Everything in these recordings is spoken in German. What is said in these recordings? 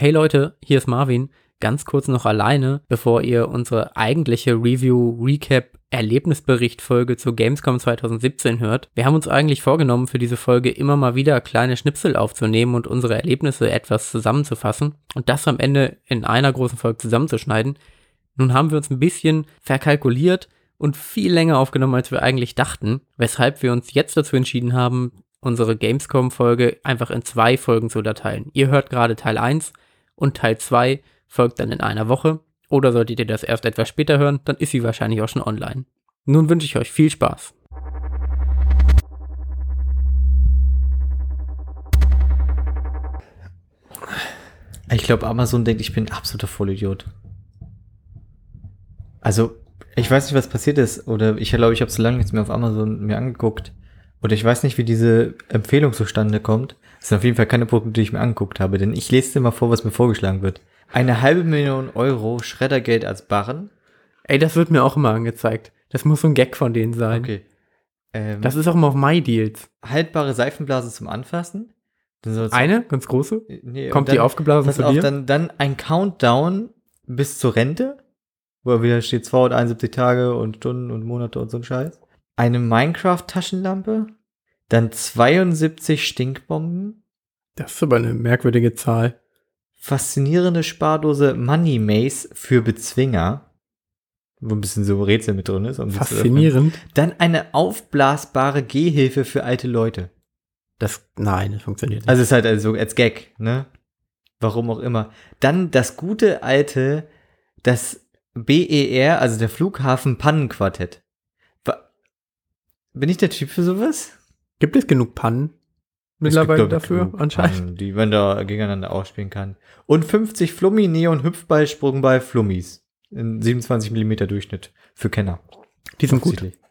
Hey Leute, hier ist Marvin. Ganz kurz noch alleine, bevor ihr unsere eigentliche Review, Recap, Erlebnisbericht-Folge zur Gamescom 2017 hört. Wir haben uns eigentlich vorgenommen, für diese Folge immer mal wieder kleine Schnipsel aufzunehmen und unsere Erlebnisse etwas zusammenzufassen und das am Ende in einer großen Folge zusammenzuschneiden. Nun haben wir uns ein bisschen verkalkuliert und viel länger aufgenommen, als wir eigentlich dachten, weshalb wir uns jetzt dazu entschieden haben, unsere Gamescom-Folge einfach in zwei Folgen zu unterteilen. Ihr hört gerade Teil 1 und Teil 2 folgt dann in einer Woche. Oder solltet ihr das erst etwas später hören, dann ist sie wahrscheinlich auch schon online. Nun wünsche ich euch viel Spaß. Ich glaube, Amazon denkt, ich bin ein absoluter Vollidiot. Also, ich weiß nicht, was passiert ist. Oder ich glaube, ich habe so lange nichts mehr auf Amazon mir angeguckt. Oder ich weiß nicht, wie diese Empfehlung zustande kommt. Das sind auf jeden Fall keine Produkte, die ich mir angeguckt habe, denn ich lese dir mal vor, was mir vorgeschlagen wird. Eine halbe Million Euro Schreddergeld als Barren. Ey, das wird mir auch immer angezeigt. Das muss so ein Gag von denen sein. Okay. Ähm, Das ist auch immer auf MyDeals. haltbare Seifenblase zum Anfassen. Dann Eine, ganz große. Nee, Kommt und die aufgeblasen zu auf, dir? Dann, dann ein Countdown bis zur Rente, wo wieder steht 271 Tage und Stunden und Monate und so ein Scheiß. Eine Minecraft-Taschenlampe, dann 72 Stinkbomben, Das ist aber eine merkwürdige Zahl. faszinierende Spardose Money Maze für Bezwinger, wo ein bisschen so Rätsel mit drin ist. um. Faszinierend. Dann eine aufblasbare Gehhilfe für alte Leute. Das, nein, das funktioniert nicht. Also es ist halt also als Gag, ne? Warum auch immer. Dann das gute alte, das BER, also der Flughafen Pannenquartett. Bin ich der Typ für sowas? Gibt es genug Pannen mittlerweile dafür anscheinend? Pannen, die man da gegeneinander ausspielen kann. Und 50 Flummi Neon Hüpfball Sprungball Flummis. In 27 mm Durchschnitt für Kenner. Die sind gut. Offensichtlich.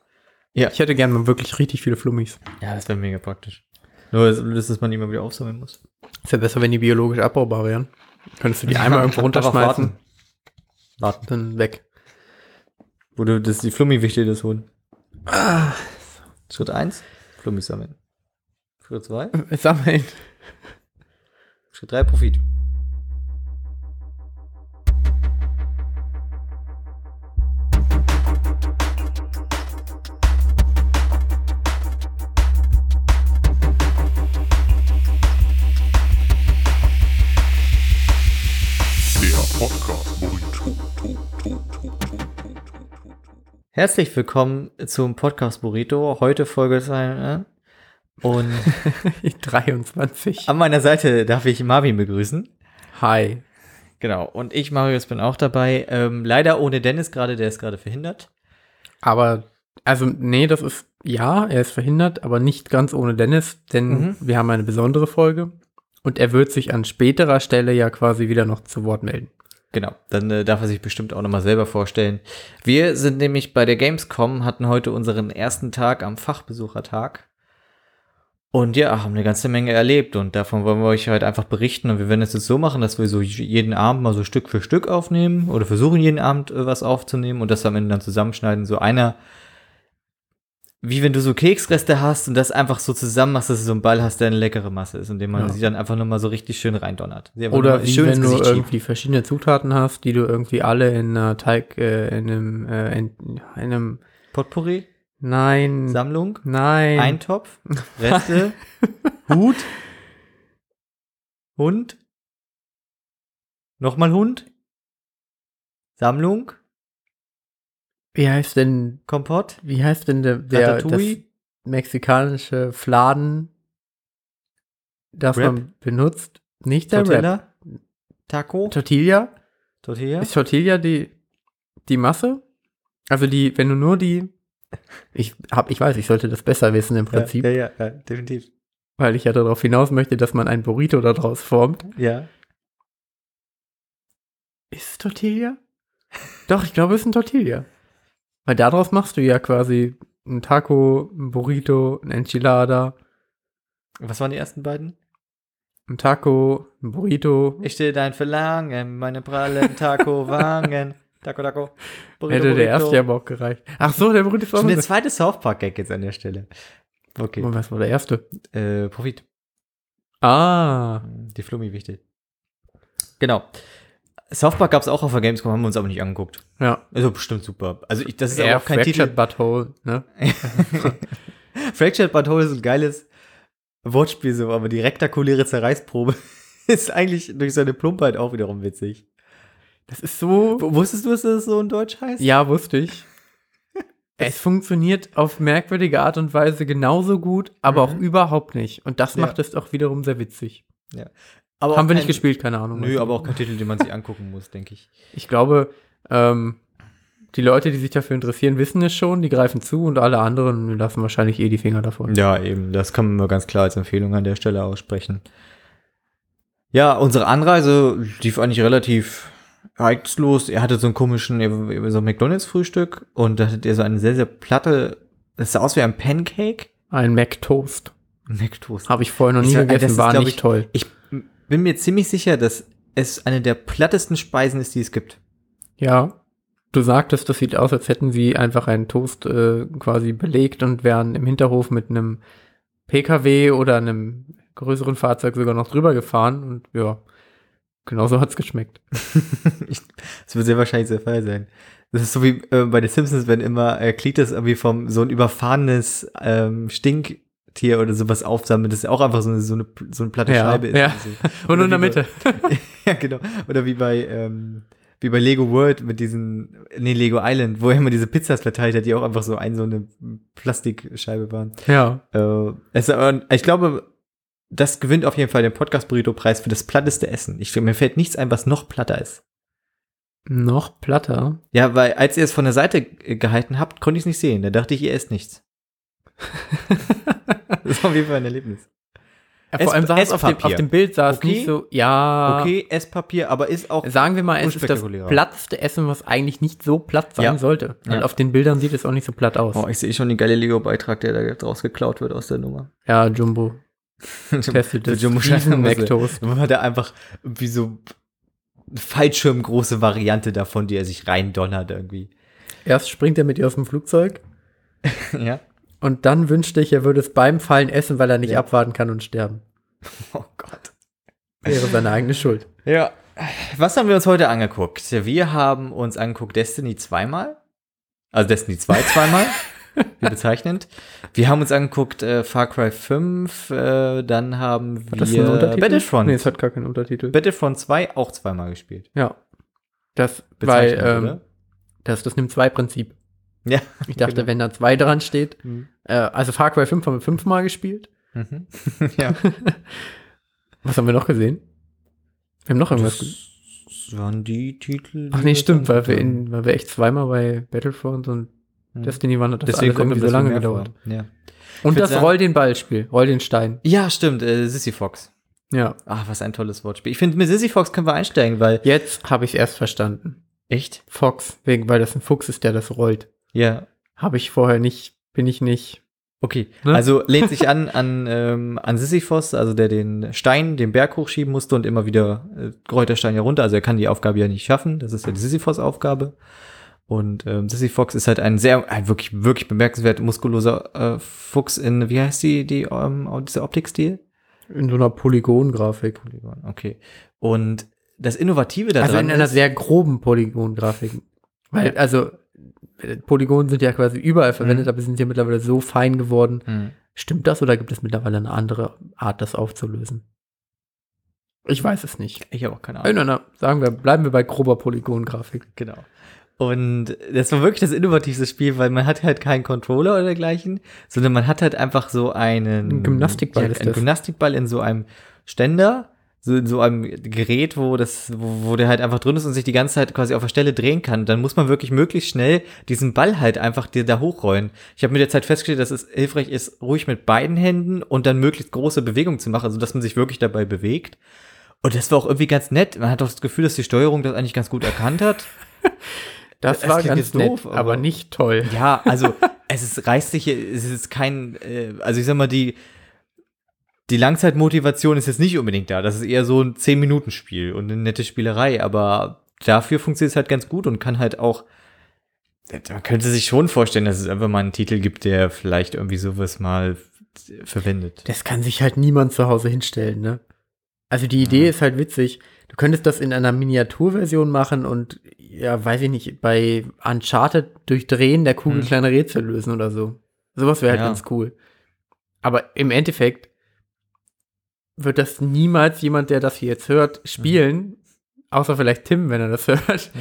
Ich hätte gerne mal wirklich richtig viele Flummis. Ja, das wäre mega praktisch. Nur, dass man die immer wieder aufsammeln muss. Ist ja besser, wenn die biologisch abbaubar wären. Könntest du die einmal irgendwo runterschmeißen, warten. Warten. dann weg. Wo du das, die Flummi-Wichte das holen. Ah, Schritt 1, Flummis sammeln. Schritt 2, sammeln. Schritt 3, Profit. Der Podcast Herzlich willkommen zum Podcast Burrito. Heute Folge 2. Und 23. an meiner Seite darf ich Marvin begrüßen. Hi. Genau. Und ich, Marius, bin auch dabei. Ähm, leider ohne Dennis gerade, der ist gerade verhindert. Aber, also, nee, das ist, ja, er ist verhindert, aber nicht ganz ohne Dennis, denn Mhm. wir haben eine besondere Folge und er wird sich an späterer Stelle ja quasi wieder noch zu Wort melden. Genau, dann äh, darf er sich bestimmt auch nochmal selber vorstellen. Wir sind nämlich bei der Gamescom, hatten heute unseren ersten Tag am Fachbesuchertag. Und ja, haben eine ganze Menge erlebt und davon wollen wir euch halt einfach berichten. Und wir werden es jetzt so machen, dass wir so jeden Abend mal so Stück für Stück aufnehmen oder versuchen jeden Abend äh, was aufzunehmen und das am Ende dann zusammenschneiden. So einer, wie wenn du so Keksreste hast und das einfach so zusammen machst, dass du so einen Ball hast, der eine leckere Masse ist und den man Ja. sie dann einfach nochmal so richtig schön reindonnert. Oder wie schön wenn du schiebt. irgendwie verschiedene Zutaten hast, die du irgendwie alle in einer Teig, äh, in einem, äh, in, in einem, Potpourri? nein, Sammlung, nein, Eintopf, Reste, Hut, Hund, nochmal Hund, Sammlung, wie heißt denn, Kompott, wie heißt denn der, der das mexikanische Fladen, das Wrap? man benutzt? Nicht der. Tortilla, Taco, Tortilla? Tortilla, Ist Tortilla die, die Masse? Also die, wenn du nur die, ich hab, ich weiß, ich sollte das besser wissen im Prinzip, Ja, ja, ja, definitiv. weil ich ja darauf hinaus möchte, dass man ein Burrito daraus formt. Ja. Ist es Tortilla? Doch, ich glaube, es ist ein Tortilla. Weil daraus machst du ja quasi ein Taco, ein Burrito, ein Enchilada, Was waren die ersten beiden? ein Taco, ein Burrito. Ich stehe dein Verlangen, meine prallen Taco-Wangen. Taco, Taco. Burrito, Hätte der Burrito. erste ja aber auch gereicht. Ach so, der Burrito ist auch der zweite South Park-Gag jetzt an der Stelle. Okay. Und was war der erste? Äh, Profit. Ah, Die Flummi wichtig. Genau. South Park gab es auch auf der Gamescom, haben wir uns aber nicht angeguckt. Ja. Also bestimmt super. Also ich, das ist aber auch kein Fractured Titel. Butthole, ne? Fractured But Whole ist ein geiles Wortspiel so, aber die rektakuläre Zerreißprobe ist eigentlich durch seine Plumpheit auch wiederum witzig. Das ist so. W- Wusstest du, dass das so in Deutsch heißt? Ja, wusste ich. Es funktioniert auf merkwürdige Art und Weise genauso gut, aber auch überhaupt nicht. Und das Ja. macht es auch wiederum sehr witzig. Aber Haben wir nicht kein- gespielt, keine Ahnung. Nö, aber auch kein Titel, den man sich angucken muss, denke ich. Ich glaube, ähm, die Leute, die sich dafür interessieren, wissen es schon, die greifen zu und alle anderen lassen wahrscheinlich eh die Finger davon. Ja, eben, das kann man mal ganz klar als Empfehlung an der Stelle aussprechen. Ja, unsere Anreise lief eigentlich relativ ereignislos. Er hatte so einen komischen, so ein McDonalds-Frühstück und da hatte er so eine sehr, sehr platte, das sah aus wie ein Pancake. Ein Mac-Toast. Ein McToast. Habe ich vorher noch Ich nie das gegessen, war nicht ich, toll. Ich bin mir ziemlich sicher, dass es eine der plattesten Speisen ist, die es gibt. Ja. Du sagtest, das sieht aus, als hätten sie einfach einen Toast äh, quasi belegt und wären im Hinterhof mit einem PKW oder einem größeren Fahrzeug sogar noch drüber gefahren und ja, genauso hat's geschmeckt. Ich- Das wird sehr wahrscheinlich der Fall sein. Das ist so wie äh, bei den Simpsons, wenn immer äh, Cletus irgendwie vom so ein überfahrenes ähm, Stinktier oder sowas aufsammelt, das ist auch einfach so eine, so eine, so eine platte Ja, Scheibe ist. ja. So. Und in der Mitte. bei- ja, genau. Oder wie bei, ähm, wie bei Lego World mit diesen, nee, Lego Island, wo er immer diese Pizzas verteilt hat, die auch einfach so ein, so eine Plastikscheibe waren. ja. Äh, es, ich glaube, das gewinnt auf jeden Fall den Podcast-Burrito-Preis für das platteste Essen. Ich, mir fällt nichts ein, was noch platter ist. Noch platter. Ja, weil als ihr es von der Seite äh, gehalten habt, konnte ich es nicht sehen. Da dachte ich, ihr esst nichts. das war auf jeden Fall ein Erlebnis. Ja, vor allem sah es auf dem, auf dem Bild sah es Okay. nicht so, ja. Okay, Esspapier, aber ist auch. Sagen wir mal, es ist das plattste Essen, was eigentlich nicht so platt sein Ja. sollte. Ja. auf den Bildern sieht es auch nicht so platt aus. Oh, ich sehe schon den Galileo-Beitrag, der da draus geklaut wird aus der Nummer. Ja, Jumbo. Testet Der das Jumbo Mac-Toast. Hat er einfach wie so Fallschirmgroße Variante davon, die er sich reindonnert irgendwie. Erst springt er mit ihr aus dem Flugzeug ja. Und dann wünschte ich, er würde es beim Fallen essen, weil er nicht Ja. abwarten kann und sterben. Oh Gott. Wäre seine eigene Schuld. Ja. Was haben wir uns heute angeguckt? Wir haben uns angeguckt Destiny zweimal. Also Destiny 2 zweimal. wie bezeichnend. Wir haben uns angeguckt äh, Far Cry 5, äh, dann haben Hat das wir einen Untertitel? Battlefront. Nee, es hat gar keinen Untertitel. Battlefront 2 auch zweimal gespielt. ja. Das, weil, ähm, das, das nimmt zwei Prinzip. Ja. Ich dachte, Genau. wenn da zwei dran steht, Mhm. äh, also Far Cry 5 haben wir fünfmal gespielt. Mhm. ja. Was haben wir noch gesehen? Wir haben noch irgendwas gesehen. Das waren die Titel. Ach die nee, wir stimmt, weil wir, in, weil wir echt zweimal bei Battlefront und haben. Destiny waren, hat das Deswegen alles irgendwie so lange gedauert. Ja. Und das sagen- Roll den Ball-Spiel, Roll den Stein. ja, stimmt, äh, Sissy Fox. Ja. Ach, was ein tolles Wortspiel. Ich finde, mit Sissy Fox können wir einsteigen, weil. Jetzt habe ich es erst verstanden. Echt? Fox, wegen, weil das ein Fuchs ist, der das rollt. Ja. Habe ich vorher nicht, bin ich nicht. Okay, Ne? also lehnt sich an an, ähm, an Sisyphos, also der den Stein den Berg hochschieben musste und immer wieder äh, rollt der Stein ja runter. Also er kann die Aufgabe ja nicht schaffen. Das ist ja die Sisyphos-Aufgabe. Und ähm, Sisyphos ist halt ein sehr, ein wirklich, wirklich bemerkenswert muskuloser äh, Fuchs in, wie heißt die, die, ähm, dieser Optikstil? In so einer Polygon-Grafik. Polygon, okay. Und das Innovative daran Also in einer sehr groben Polygon-Grafik. Weil, also, Polygonen sind ja quasi überall verwendet, Mhm. aber sind ja mittlerweile so fein geworden. Hm. Stimmt das oder gibt es mittlerweile eine andere Art, das aufzulösen? Ich weiß es nicht. ich habe auch keine Ahnung. Nein, nein, nein, sagen wir, bleiben wir bei grober Polygon-Grafik. Genau. Und das war wirklich das innovativste Spiel, weil man hat halt keinen Controller oder dergleichen, sondern man hat halt einfach so einen Ein Gymnastikball ja, einen. Gymnastikball in so einem Ständer, so in so einem Gerät, wo das, wo, wo der halt einfach drin ist und sich die ganze Zeit quasi auf der Stelle drehen kann. Dann muss man wirklich möglichst schnell diesen Ball halt einfach dir da hochrollen. Ich habe mit der Zeit festgestellt, dass es hilfreich ist, ruhig mit beiden Händen und dann möglichst große Bewegungen zu machen, also dass man sich wirklich dabei bewegt. Und das war auch irgendwie ganz nett. Man hat auch das Gefühl, dass die Steuerung das eigentlich ganz gut erkannt hat. Das, Das war ganz nett, doof, aber, aber- nicht toll. Ja, also es ist, reißt sich, hier- es ist kein, äh, also ich sag mal, die, die Langzeitmotivation ist jetzt nicht unbedingt da. Das ist eher so ein 10-Minuten-Spiel und eine nette Spielerei, aber dafür funktioniert es halt ganz gut und kann halt auch, man könnte sich schon vorstellen, dass es einfach mal einen Titel gibt, der vielleicht irgendwie sowas mal verwendet. Das kann sich halt niemand zu Hause hinstellen, ne? Also die Idee ist halt witzig. Du könntest das in einer Miniaturversion machen und, ja, weiß ich nicht, bei Uncharted durch Drehen der Kugel Hm. kleine Rätsel lösen oder so. Sowas wäre halt Ja. ganz cool. Aber im Endeffekt wird das niemals jemand, der das hier jetzt hört, spielen. Außer vielleicht Tim, wenn er das hört.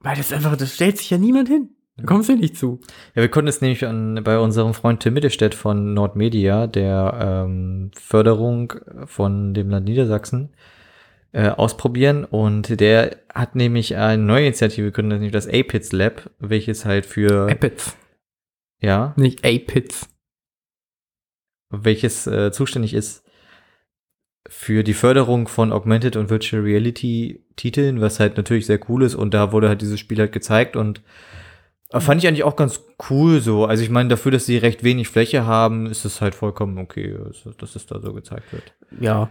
Weil das einfach, das stellt sich ja niemand hin. Da kommst du nicht zu. Ja, wir konnten es nämlich an, bei unserem Freund Tim Mittelstädt von Nordmedia, der ähm, Förderung von dem Land Niedersachsen, äh, ausprobieren. Und der hat nämlich eine neue Initiative gegründet, nämlich das APITS Lab, welches halt für, Apits, ja, nicht A-Pits. welches äh, zuständig ist für die Förderung von Augmented und Virtual Reality Titeln, was halt natürlich sehr cool ist. Und da wurde halt dieses Spiel halt gezeigt und äh, fand ich eigentlich auch ganz cool so. Also ich meine, dafür, dass sie recht wenig Fläche haben, ist es halt vollkommen okay, also, dass es da so gezeigt wird. ja,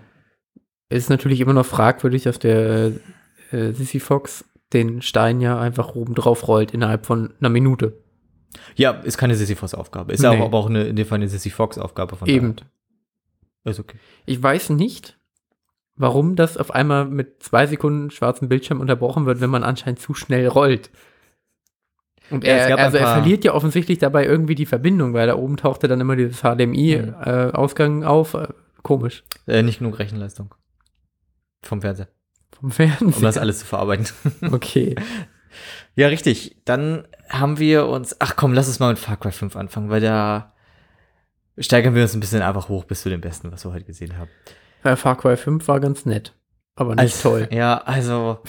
es ist natürlich immer noch fragwürdig, dass der äh, Sissy Fox den Stein ja einfach oben drauf rollt innerhalb von einer Minute. Ja, ist keine Sisyphos-Aufgabe. Ist Nee. aber, aber auch eine, in dem Fall eine Sissy Fox-Aufgabe von Eben. daher. Ist okay. Ich weiß nicht, warum das auf einmal mit zwei Sekunden schwarzem Bildschirm unterbrochen wird, wenn man anscheinend zu schnell rollt. Und Ja, es er, ein also er verliert ja offensichtlich dabei irgendwie die Verbindung, weil da oben tauchte dann immer dieses Mhm. HDMI-Ausgang auf. Äh, komisch. Äh, nicht genug Rechenleistung. Vom Fernseher. Vom Fernsehen. Um das alles zu verarbeiten. Okay. Ja, richtig. Dann haben wir uns. Ach komm, lass uns mal mit Far Cry 5 anfangen, weil da steigern wir uns ein bisschen einfach hoch bis zu dem Besten, was wir heute gesehen haben. Äh, Far Cry 5 war ganz nett. Aber nicht Also, toll. Ja, also.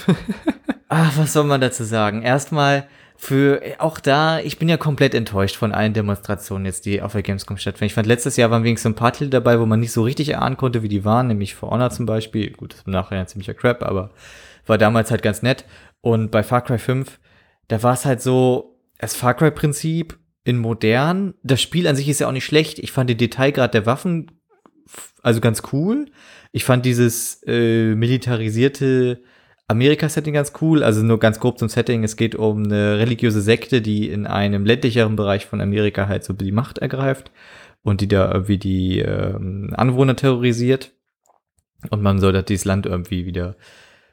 ach, was soll man dazu sagen? Erstmal für auch da, ich bin ja komplett enttäuscht von allen Demonstrationen jetzt, die auf der Gamescom stattfinden. Ich fand letztes Jahr waren wenigstens ein paar Titel dabei, wo man nicht so richtig erahnen konnte, wie die waren, nämlich For Honor zum Beispiel. Gut, das ist nachher ein ziemlicher Crap, aber war damals halt ganz nett. Und bei Far Cry 5, da war es halt so, das Far Cry-Prinzip in modern. Das Spiel an sich ist ja auch nicht schlecht. Ich fand den Detailgrad der Waffen also ganz cool. Ich fand dieses äh, militarisierte Amerika-Setting ganz cool. Also nur ganz grob zum Setting. Es geht um eine religiöse Sekte, die in einem ländlicheren Bereich von Amerika halt so die Macht ergreift und die da irgendwie die ähm, Anwohner terrorisiert. Und man soll da dieses Land irgendwie wieder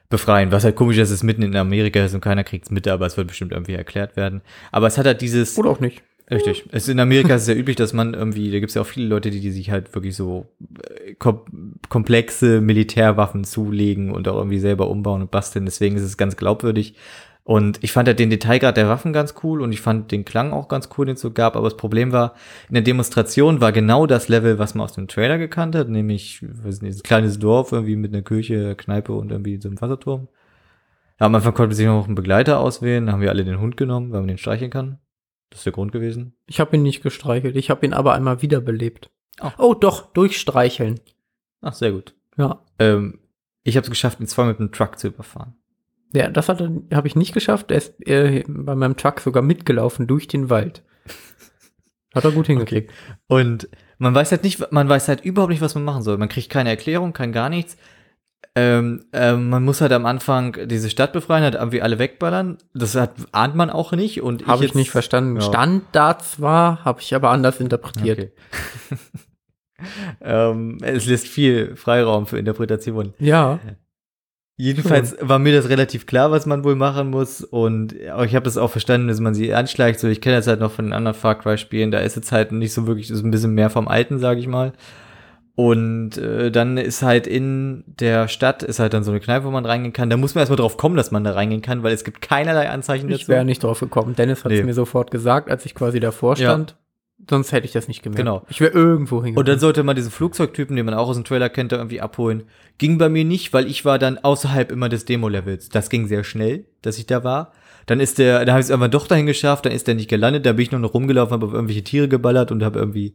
befreien. Was halt komisch ist, dass es mitten in Amerika ist und keiner kriegt's mit, aber es wird bestimmt irgendwie erklärt werden. Aber es hat halt dieses. Oder auch nicht. Richtig. Es in Amerika ist es ja üblich, dass man irgendwie, da gibt es ja auch viele Leute, die, die sich halt wirklich so äh, kom komplexe Militärwaffen zulegen und auch irgendwie selber umbauen und basteln. Deswegen ist es ganz glaubwürdig. Und ich fand halt den Detailgrad der Waffen ganz cool und ich fand den Klang auch ganz cool, den es so gab. Aber das Problem war, in der Demonstration war genau das Level, was man aus dem Trailer gekannt hat, nämlich, weiß nicht, ein kleines Dorf irgendwie mit einer Kirche, Kneipe und irgendwie so einem Wasserturm. Ja, am Anfang konnte man sich noch einen Begleiter auswählen, da haben wir alle den Hund genommen, weil man den streicheln kann. Das ist der Grund gewesen. Ich habe ihn nicht gestreichelt. Ich habe ihn aber einmal wiederbelebt. Oh. Oh, doch, durchstreicheln. Ach, sehr gut. Ja. Ähm, ich habe es geschafft, ihn zweimal mit einem Truck zu überfahren. Ja, das habe ich nicht geschafft. Er ist äh, bei meinem Truck sogar mitgelaufen durch den Wald. Hat er gut hingekriegt. Und man weiß halt nicht, man weiß halt überhaupt nicht, was man machen soll. Man kriegt keine Erklärung, kein gar nichts. Ähm, ähm, man muss halt am Anfang diese Stadt befreien, halt irgendwie alle wegballern. Das hat, ahnt man auch nicht. Und Habe ich jetzt- nicht verstanden. Ja. Stand da zwar, habe ich aber anders interpretiert. Okay. ähm, es lässt viel Freiraum für Interpretation. Ja, Jedenfalls war mir das relativ klar, was man wohl machen muss. Und ich habe das auch verstanden, dass man sie anschleicht. So, ich kenne das halt noch von den anderen Far Cry-Spielen. Da ist jetzt halt nicht so wirklich, ist ein bisschen mehr vom Alten, sage ich mal. Und äh, dann ist halt in der Stadt, ist halt dann so eine Kneipe, wo man reingehen kann. Da muss man erstmal drauf kommen, dass man da reingehen kann, weil es gibt keinerlei Anzeichen ich dazu. wäre nicht drauf gekommen. Dennis hat es Nee. mir sofort gesagt, als ich quasi davor Ja. stand. Sonst hätte ich das nicht gemerkt. Genau. Ich wäre irgendwo hingegangen. Und dann sollte man diesen Flugzeugtypen, den man auch aus dem Trailer kennt, da irgendwie abholen. Ging bei mir nicht, weil ich war dann außerhalb immer des Demo-Levels. Das ging sehr schnell, dass ich da war. Dann ist der, dann habe ich es irgendwann doch dahin geschafft, dann ist der nicht gelandet, da bin ich nur noch rumgelaufen, habe auf irgendwelche Tiere geballert und habe irgendwie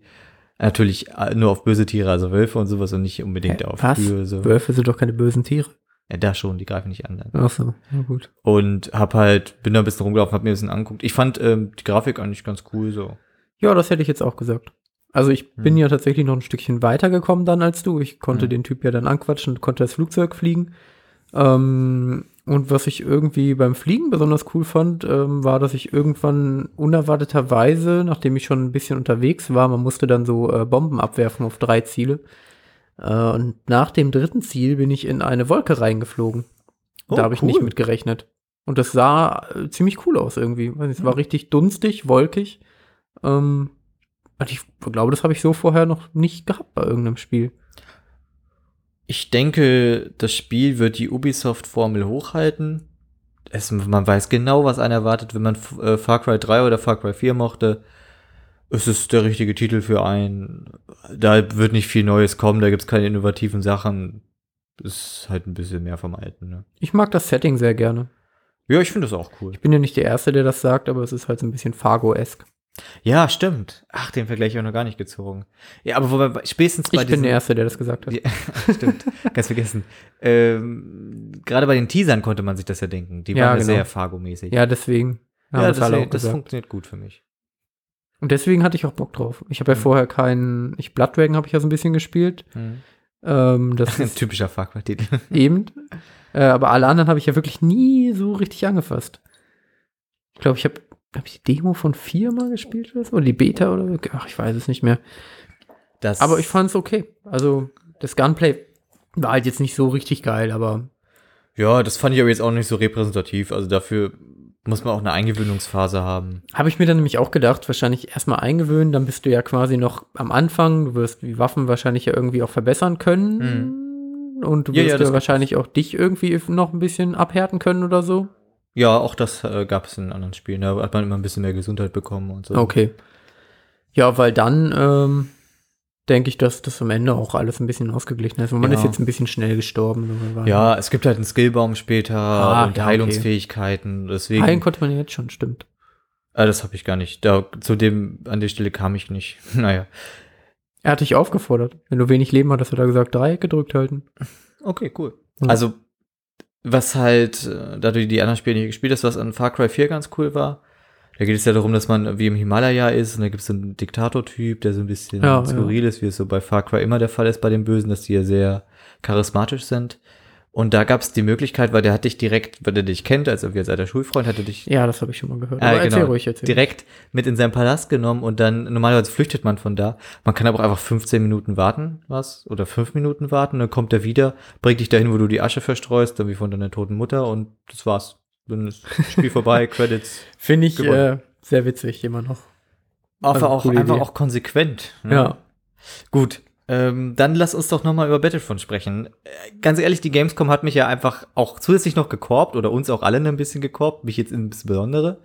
natürlich äh, nur auf böse Tiere, also Wölfe und sowas und nicht unbedingt Hä, auf was? Kühe. So. Wölfe sind doch keine bösen Tiere. Ja, da schon, die greifen nicht an. Dann. Ach so, na gut. Und hab halt, bin da ein bisschen rumgelaufen, hab mir ein bisschen angeguckt. Ich fand ähm, die Grafik eigentlich ganz cool so. Ja, das hätte ich jetzt auch gesagt. Also ich bin Hm. ja tatsächlich noch ein Stückchen weiter gekommen dann als du. Ich konnte Hm. den Typ ja dann anquatschen und konnte das Flugzeug fliegen. Ähm, und was ich irgendwie beim Fliegen besonders cool fand, ähm, war, dass ich irgendwann unerwarteterweise, nachdem ich schon ein bisschen unterwegs war, man musste dann so äh, Bomben abwerfen auf drei Ziele, Äh, und nach dem dritten Ziel bin ich in eine Wolke reingeflogen. Oh, da habe ich cool. nicht mit gerechnet. Und das sah äh, ziemlich cool aus irgendwie. Es war richtig dunstig, wolkig. Ähm, und ich glaube, das habe ich so vorher noch nicht gehabt bei irgendeinem Spiel. Ich denke, das Spiel wird die Ubisoft-Formel hochhalten. Es, man weiß genau, was einen erwartet, wenn man äh, Far Cry 3 oder Far Cry 4 mochte. Es ist der richtige Titel für einen. Da wird nicht viel Neues kommen, da gibt es keine innovativen Sachen. Ist halt ein bisschen mehr vom Alten. Ne? Ich mag das Setting sehr gerne. Ja, ich finde das auch cool. Ich bin ja nicht der Erste, der das sagt, aber es ist halt so ein bisschen Fargo-esk. Ja, stimmt. Ach, den Vergleich habe ich noch gar nicht gezogen. Ja, aber wobei, spätestens bei Ich bin diesen- der Erste, der das gesagt hat. Ja, stimmt, ganz vergessen. Ähm, Gerade bei den Teasern konnte man sich das ja denken. Die Ja, waren genau. sehr Fargo-mäßig. Ja, deswegen. ja alle deswegen, das funktioniert gut für mich. Und deswegen hatte ich auch Bock drauf. Ich habe ja Mhm. vorher keinen. Ich Blood Dragon habe ich ja so ein bisschen gespielt. Ähm, das Ein ist typischer Far Cry-Titel. eben. Äh, aber alle anderen habe ich ja wirklich nie so richtig angefasst. Ich glaube, ich habe hab ich die Demo von vier mal gespielt oder so? Oder die Beta oder so? Ach, ich weiß es nicht mehr. Das, Aber ich fand es okay. Also, das Gunplay war halt jetzt nicht so richtig geil, aber ja, das fand ich aber jetzt auch nicht so repräsentativ. Also dafür muss man auch eine Eingewöhnungsphase haben. habe ich mir dann nämlich auch gedacht, wahrscheinlich erstmal eingewöhnen, dann bist du ja quasi noch am Anfang, du wirst die Waffen wahrscheinlich ja irgendwie auch verbessern können. Und du Ja, wirst ja, ja, gibt's. wahrscheinlich auch dich irgendwie noch ein bisschen abhärten können oder so. Ja, auch das äh, gab es in anderen Spielen. Da hat man immer ein bisschen mehr Gesundheit bekommen und so. Okay. Ja, weil dann ähm, denke ich, dass das am Ende auch alles ein bisschen ausgeglichen ist. Und man Ja. ist jetzt ein bisschen schnell gestorben. so, Ja, es gibt halt einen Skillbaum später Ah, und ja, okay. Heilungsfähigkeiten. Deswegen. Heilen konnte man ja jetzt schon, stimmt. Ah, das habe ich gar nicht. Da, zu dem, an der Stelle kam ich nicht. naja. Er hat dich aufgefordert. Wenn du wenig Leben hattest, hat er gesagt, Dreieck gedrückt halten. Okay, cool. Also, was halt, äh, da du die anderen Spiele nicht gespielt hast, was an Far Cry 4 ganz cool war, da geht es ja darum, dass man wie im Himalaya ist und da gibt es so einen Diktatortyp, der so ein bisschen Ja, skurril ist, wie es so bei Far Cry immer der Fall ist bei den Bösen, dass die ja sehr charismatisch sind. Und da gab es die Möglichkeit, weil der hat dich direkt, weil der dich kennt, also wie als alter Schulfreund, hatte dich Ja, das habe ich schon mal gehört. Aber erzähl genau. ruhig, direkt mit in seinen Palast genommen und dann, normalerweise flüchtet man von da. Man kann aber auch einfach 15 Minuten warten, was? Oder 5 Minuten warten, dann kommt er wieder, bringt dich dahin, wo du die Asche verstreust, dann wie von deiner toten Mutter und das war's. Dann ist das Spiel vorbei, Credits. Finde ich gewonnen. äh, sehr witzig immer noch. Einfach Also, auch, einfach Idee. auch konsequent. ne? Ja. Gut. Ähm, dann lass uns doch noch mal über Battlefront sprechen. Äh, ganz ehrlich, die Gamescom hat mich ja einfach auch zusätzlich noch gekorbt oder uns auch alle ein bisschen gekorbt, mich jetzt insbesondere.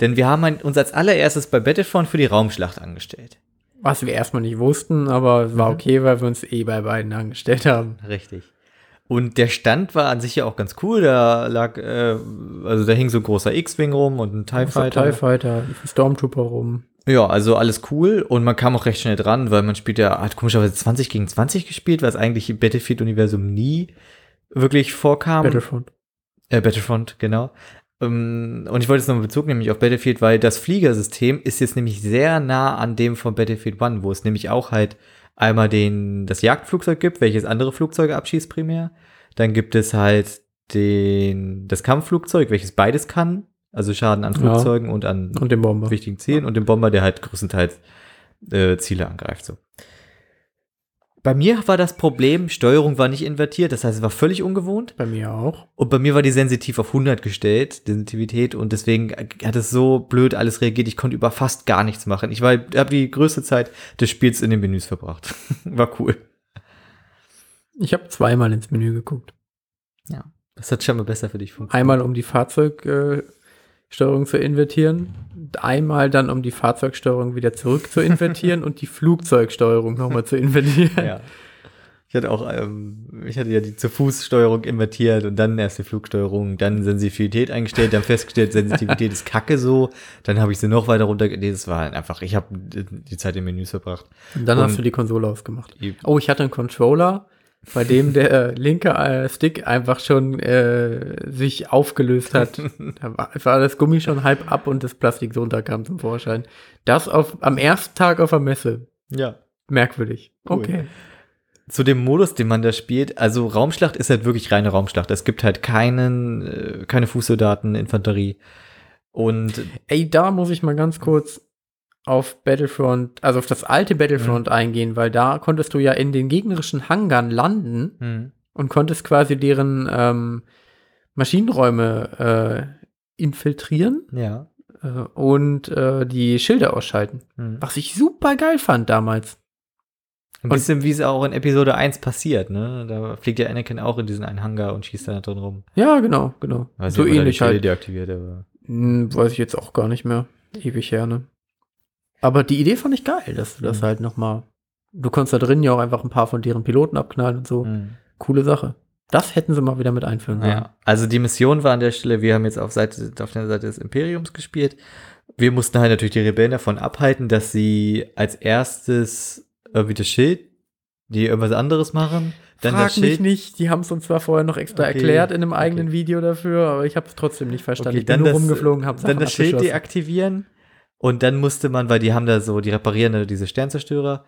Denn wir haben ein, uns als allererstes bei Battlefront für die Raumschlacht angestellt. Was wir erstmal nicht wussten, aber es war Mhm. okay, weil wir uns eh bei beiden angestellt haben. Richtig. Und der Stand war an sich ja auch ganz cool. Da lag, äh, also da hing so ein großer X-Wing rum und ein TIE Fighter. TIE Fighter, ein Stormtrooper rum. Ja, also alles cool und man kam auch recht schnell dran, weil man spielt ja, hat komischerweise 20 gegen 20 gespielt, was eigentlich im Battlefield-Universum nie wirklich vorkam. Battlefront. Äh, Battlefront, genau. Ähm, und ich wollte jetzt nochmal Bezug nämlich auf Battlefield, weil das Fliegersystem ist jetzt nämlich sehr nah an dem von Battlefield One, wo es nämlich auch halt einmal den, das Jagdflugzeug gibt, welches andere Flugzeuge abschießt primär. Dann gibt es halt den, das Kampfflugzeug, welches beides kann. Also Schaden an Ja. Flugzeugen und an Und den Bomber. wichtigen Zielen und den Bomber, der halt größtenteils äh, Ziele angreift. So. Bei mir war das Problem, Steuerung war nicht invertiert, das heißt, es war völlig ungewohnt. Bei mir auch. Und bei mir war die sensitiv auf 100 gestellt, die Sensitivität, und deswegen hat es so blöd alles reagiert. Ich konnte über fast gar nichts machen. Ich habe die größte Zeit des Spiels in den Menüs verbracht. war cool. Ich habe zweimal ins Menü geguckt. Das hat schon mal besser für dich funktioniert. Einmal, um die Fahrzeugsteuerung äh, Steuerung zu invertieren. Einmal dann, um die Fahrzeugsteuerung wieder zurück zu invertieren und die Flugzeugsteuerung nochmal zu invertieren. Ja. Ich hatte auch, ähm, ich hatte ja die zur Fußsteuerung invertiert und dann erst die Flugsteuerung, dann Sensitivität eingestellt, dann festgestellt, Sensitivität ist kacke so, dann habe ich sie noch weiter runter, nee, das war halt einfach, ich habe die Zeit in Menüs verbracht. Und dann Und- hast du die Konsole ausgemacht. Oh, ich hatte einen Controller, bei dem der linke äh, Stick einfach schon äh, sich aufgelöst hat. da war, war das Gummi schon halb ab und das Plastik so runterkam zum Vorschein. Das auf, am ersten Tag auf der Messe. Ja. Merkwürdig. Cool. Okay. Zu dem Modus, den man da spielt, also Raumschlacht ist halt wirklich reine Raumschlacht. Es gibt halt keinen, äh, keine Fußsoldaten, Infanterie. Und Ey, da muss ich mal ganz kurz auf Battlefront, also auf das alte Battlefront eingehen, weil da konntest du ja in den gegnerischen Hangaren landen Hm. und konntest quasi deren ähm, Maschinenräume äh, infiltrieren Ja. äh, und äh, die Schilder ausschalten. Hm. Was ich super geil fand damals. Ein bisschen wie es auch in Episode 1 passiert, ne? Da fliegt ja Anakin auch in diesen einen Hangar und schießt da drin rum. Ja, genau, genau. Weiß so nicht, ähnlich halt. deaktiviert, aber. Hm, weiß ich jetzt auch gar nicht mehr. Ewig her, ne? Aber die Idee fand ich geil, dass du das Mhm. halt noch mal. Du konntest da drin ja auch einfach ein paar von deren Piloten abknallen und so. Hm. Coole Sache. Das hätten sie mal wieder mit einführen sollen. Ja, also die Mission war an der Stelle, wir haben jetzt auf, Seite, auf der Seite des Imperiums gespielt. Wir mussten halt natürlich die Rebellen davon abhalten, dass sie als erstes irgendwie das Schild, die irgendwas anderes machen, dann Frag das mich Schild. nicht, die haben es uns zwar vorher noch extra Okay, erklärt in einem eigenen okay. Video dafür, aber ich habe es trotzdem nicht verstanden. Okay, ich bin dann nur das, rumgeflogen, habe dann das Schild deaktivieren und dann musste man, weil die haben da so, die reparieren diese Sternzerstörer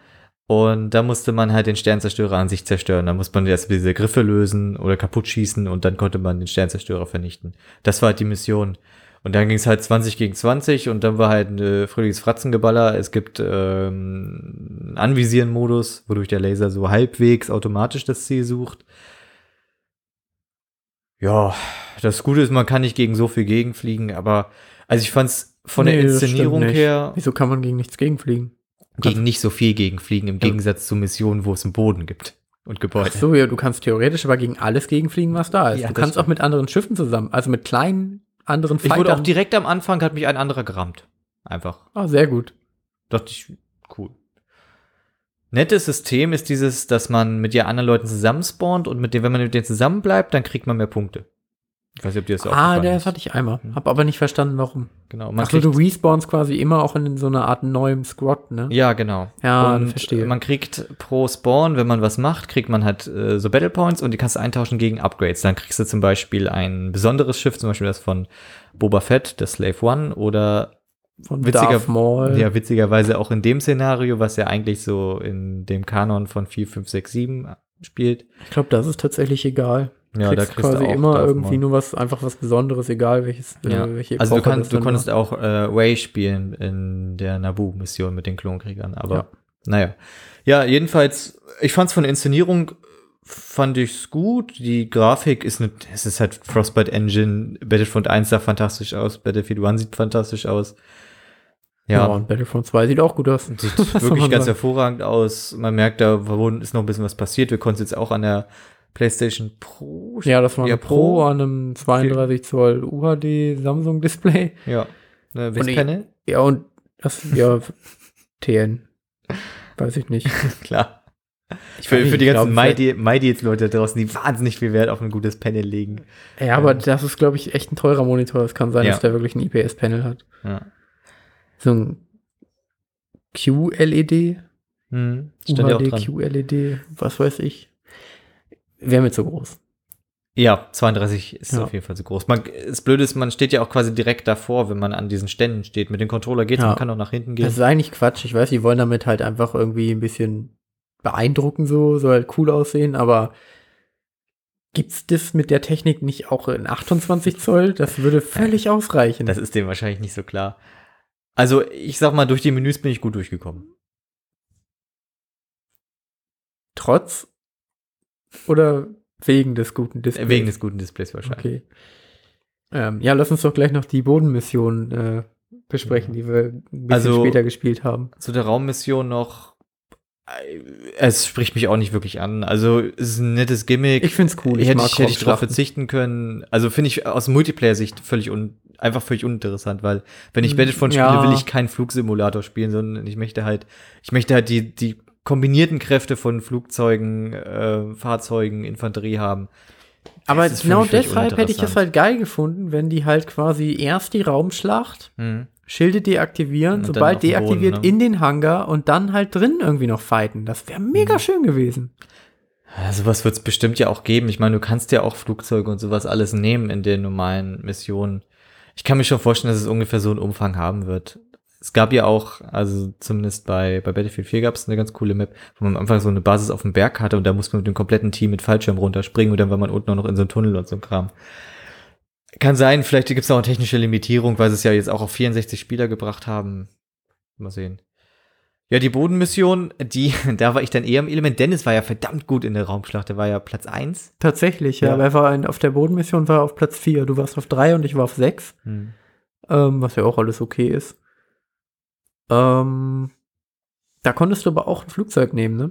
und da musste man halt den Sternzerstörer an sich zerstören. Da musste man erst diese Griffe lösen oder kaputt schießen und dann konnte man den Sternzerstörer vernichten. Das war halt die Mission. Und dann ging es halt 20 gegen 20 und dann war halt ein fröhliches Fratzengeballer. Es gibt ähm, Anvisieren-Modus, wodurch der Laser so halbwegs automatisch das Ziel sucht. Ja, das Gute ist, man kann nicht gegen so viel gegenfliegen, aber also ich fand's von der Nee, das Inszenierung her Wieso kann man gegen nichts gegenfliegen? gegen nicht so viel gegenfliegen, im Ja. Gegensatz zu Missionen, wo es einen Boden gibt und Gebäude. Ach so, ja, du kannst theoretisch aber gegen alles gegenfliegen, was da ist. Ja, du kannst auch mit anderen Schiffen zusammen, also mit kleinen anderen Ich wurde auch Fightern. direkt am Anfang, hat mich ein anderer gerammt. Einfach. Ah, sehr gut. Dachte ich, cool. Nettes System ist dieses, dass man mit ja anderen Leuten zusammenspawnt und mit dem, wenn man mit denen zusammenbleibt, dann kriegt man mehr Punkte. Ich weiß nicht, ob dir das auch Ah, das hatte ich einmal. Hm. Hab aber nicht verstanden, warum. Genau. Man Achso, kriegt, du respawnst quasi immer auch in so einer Art neuem Squad, ne? ja, genau. Ja, und verstehe. man kriegt pro Spawn, wenn man was macht, kriegt man halt äh, so Battle Points und die kannst du eintauschen gegen Upgrades. Dann kriegst du zum Beispiel ein besonderes Schiff, zum Beispiel das von Boba Fett, das Slave One, oder Von witziger- Darth Maul. ja, witzigerweise auch in dem Szenario, was ja eigentlich so in dem Kanon von 4, 5, 6, 7 spielt. Ich glaube, das ist tatsächlich egal. Ja, kriegst da kriegst quasi du auch immer irgendwie nur was, einfach was Besonderes, egal welches, Ja. äh, welche Also du, Epoche kannst, das du dann konntest war. auch äh, Way spielen in der Naboo-Mission mit den Klonkriegern, aber Ja. naja. Ja, jedenfalls, ich fand's von der Inszenierung fand ich's gut. Die Grafik ist eine, es ist halt Frostbite Engine, Battlefront 1 sah fantastisch aus, Battlefield 1 sieht fantastisch aus. Ja, Ja, und Battlefront 2 sieht auch gut aus. sieht wirklich ganz sagen? hervorragend aus. Man merkt, da ist noch ein bisschen was passiert. Wir konnten es jetzt auch an der PlayStation Pro Ja, das war Ja, eine Pro, an einem 32 Zoll UHD Samsung Display. Ja. Äh, Und ich- Panel? Ja, und das, ja, TN. Weiß ich nicht. Klar. Ich Für, für die ich ganzen MyDeals-Leute da draußen, die wahnsinnig viel Wert auf ein gutes Panel legen. Ja, aber das ist, glaube ich, echt ein teurer Monitor. Es kann sein, Ja. dass der wirklich ein IPS-Panel hat. Ja. So ein QLED, Hm, ja UHD, dran. QLED, was weiß ich. Wäre mir zu groß. Ja, 32 ist Ja. auf jeden Fall so groß. Man, das Blöde ist, man steht ja auch quasi direkt davor, wenn man an diesen Ständen steht. Mit dem Controller geht's, Ja. man kann auch nach hinten gehen. Das ist eigentlich Quatsch. Ich weiß, die wollen damit halt einfach irgendwie ein bisschen beeindrucken, so, soll halt cool aussehen, aber gibt's das mit der Technik nicht auch in 28 Zoll? Das würde völlig ausreichen. Das ist dem wahrscheinlich nicht so klar. Also, ich sag mal, durch die Menüs bin ich gut durchgekommen. Trotz oder wegen des guten Displays? Äh, Wegen des guten Displays wahrscheinlich. Okay. Ähm, ja, lass uns doch gleich noch die Bodenmission äh, besprechen, die wir ein bisschen Also- später gespielt haben. Zu der Raummission noch. äh, Es spricht mich auch nicht wirklich an. Also, es ist ein nettes Gimmick. Ich find's cool. Ich hätte ich, hätte ich drauf Raumschlachten. verzichten können. Also finde ich aus Multiplayer-Sicht völlig un, einfach völlig uninteressant, weil wenn ich Mm, Battlefront spiele, ja. will ich keinen Flugsimulator spielen, sondern ich möchte halt, ich möchte halt die, die kombinierten Kräfte von Flugzeugen, äh, Fahrzeugen, Infanterie haben. Aber genau deshalb hätte ich es halt geil gefunden, wenn die halt quasi erst die Raumschlacht, Mhm. Schilde deaktivieren, Und sobald dem Boden, deaktiviert ne? in den Hangar und dann halt drin irgendwie noch fighten. Das wäre mega Mhm. schön gewesen. Ja, sowas wird es bestimmt ja auch geben. Ich meine, du kannst ja auch Flugzeuge und sowas alles nehmen in den normalen Missionen. Ich kann mir schon vorstellen, dass es ungefähr so einen Umfang haben wird. Es gab ja auch, also zumindest bei, bei Battlefield 4 gab es eine ganz coole Map, wo man am Anfang so eine Basis auf dem Berg hatte und da musste man mit dem kompletten Team mit Fallschirm runterspringen und dann war man unten auch noch in so einem Tunnel und so ein Kram. Kann sein, vielleicht gibt es auch eine technische Limitierung, weil sie es ja jetzt auch auf 64 Spieler gebracht haben. Mal sehen. Ja, die Bodenmission, die, da war ich dann eher im Element. Dennis war ja verdammt gut in der Raumschlacht. Der war ja Platz 1. Tatsächlich, ja. Ja. Aber er war ein, auf der Bodenmission war er auf Platz 4. Du warst auf 3 und ich war auf 6. Hm. Ähm, was ja auch alles okay ist. Ähm, da konntest du aber auch ein Flugzeug nehmen, ne?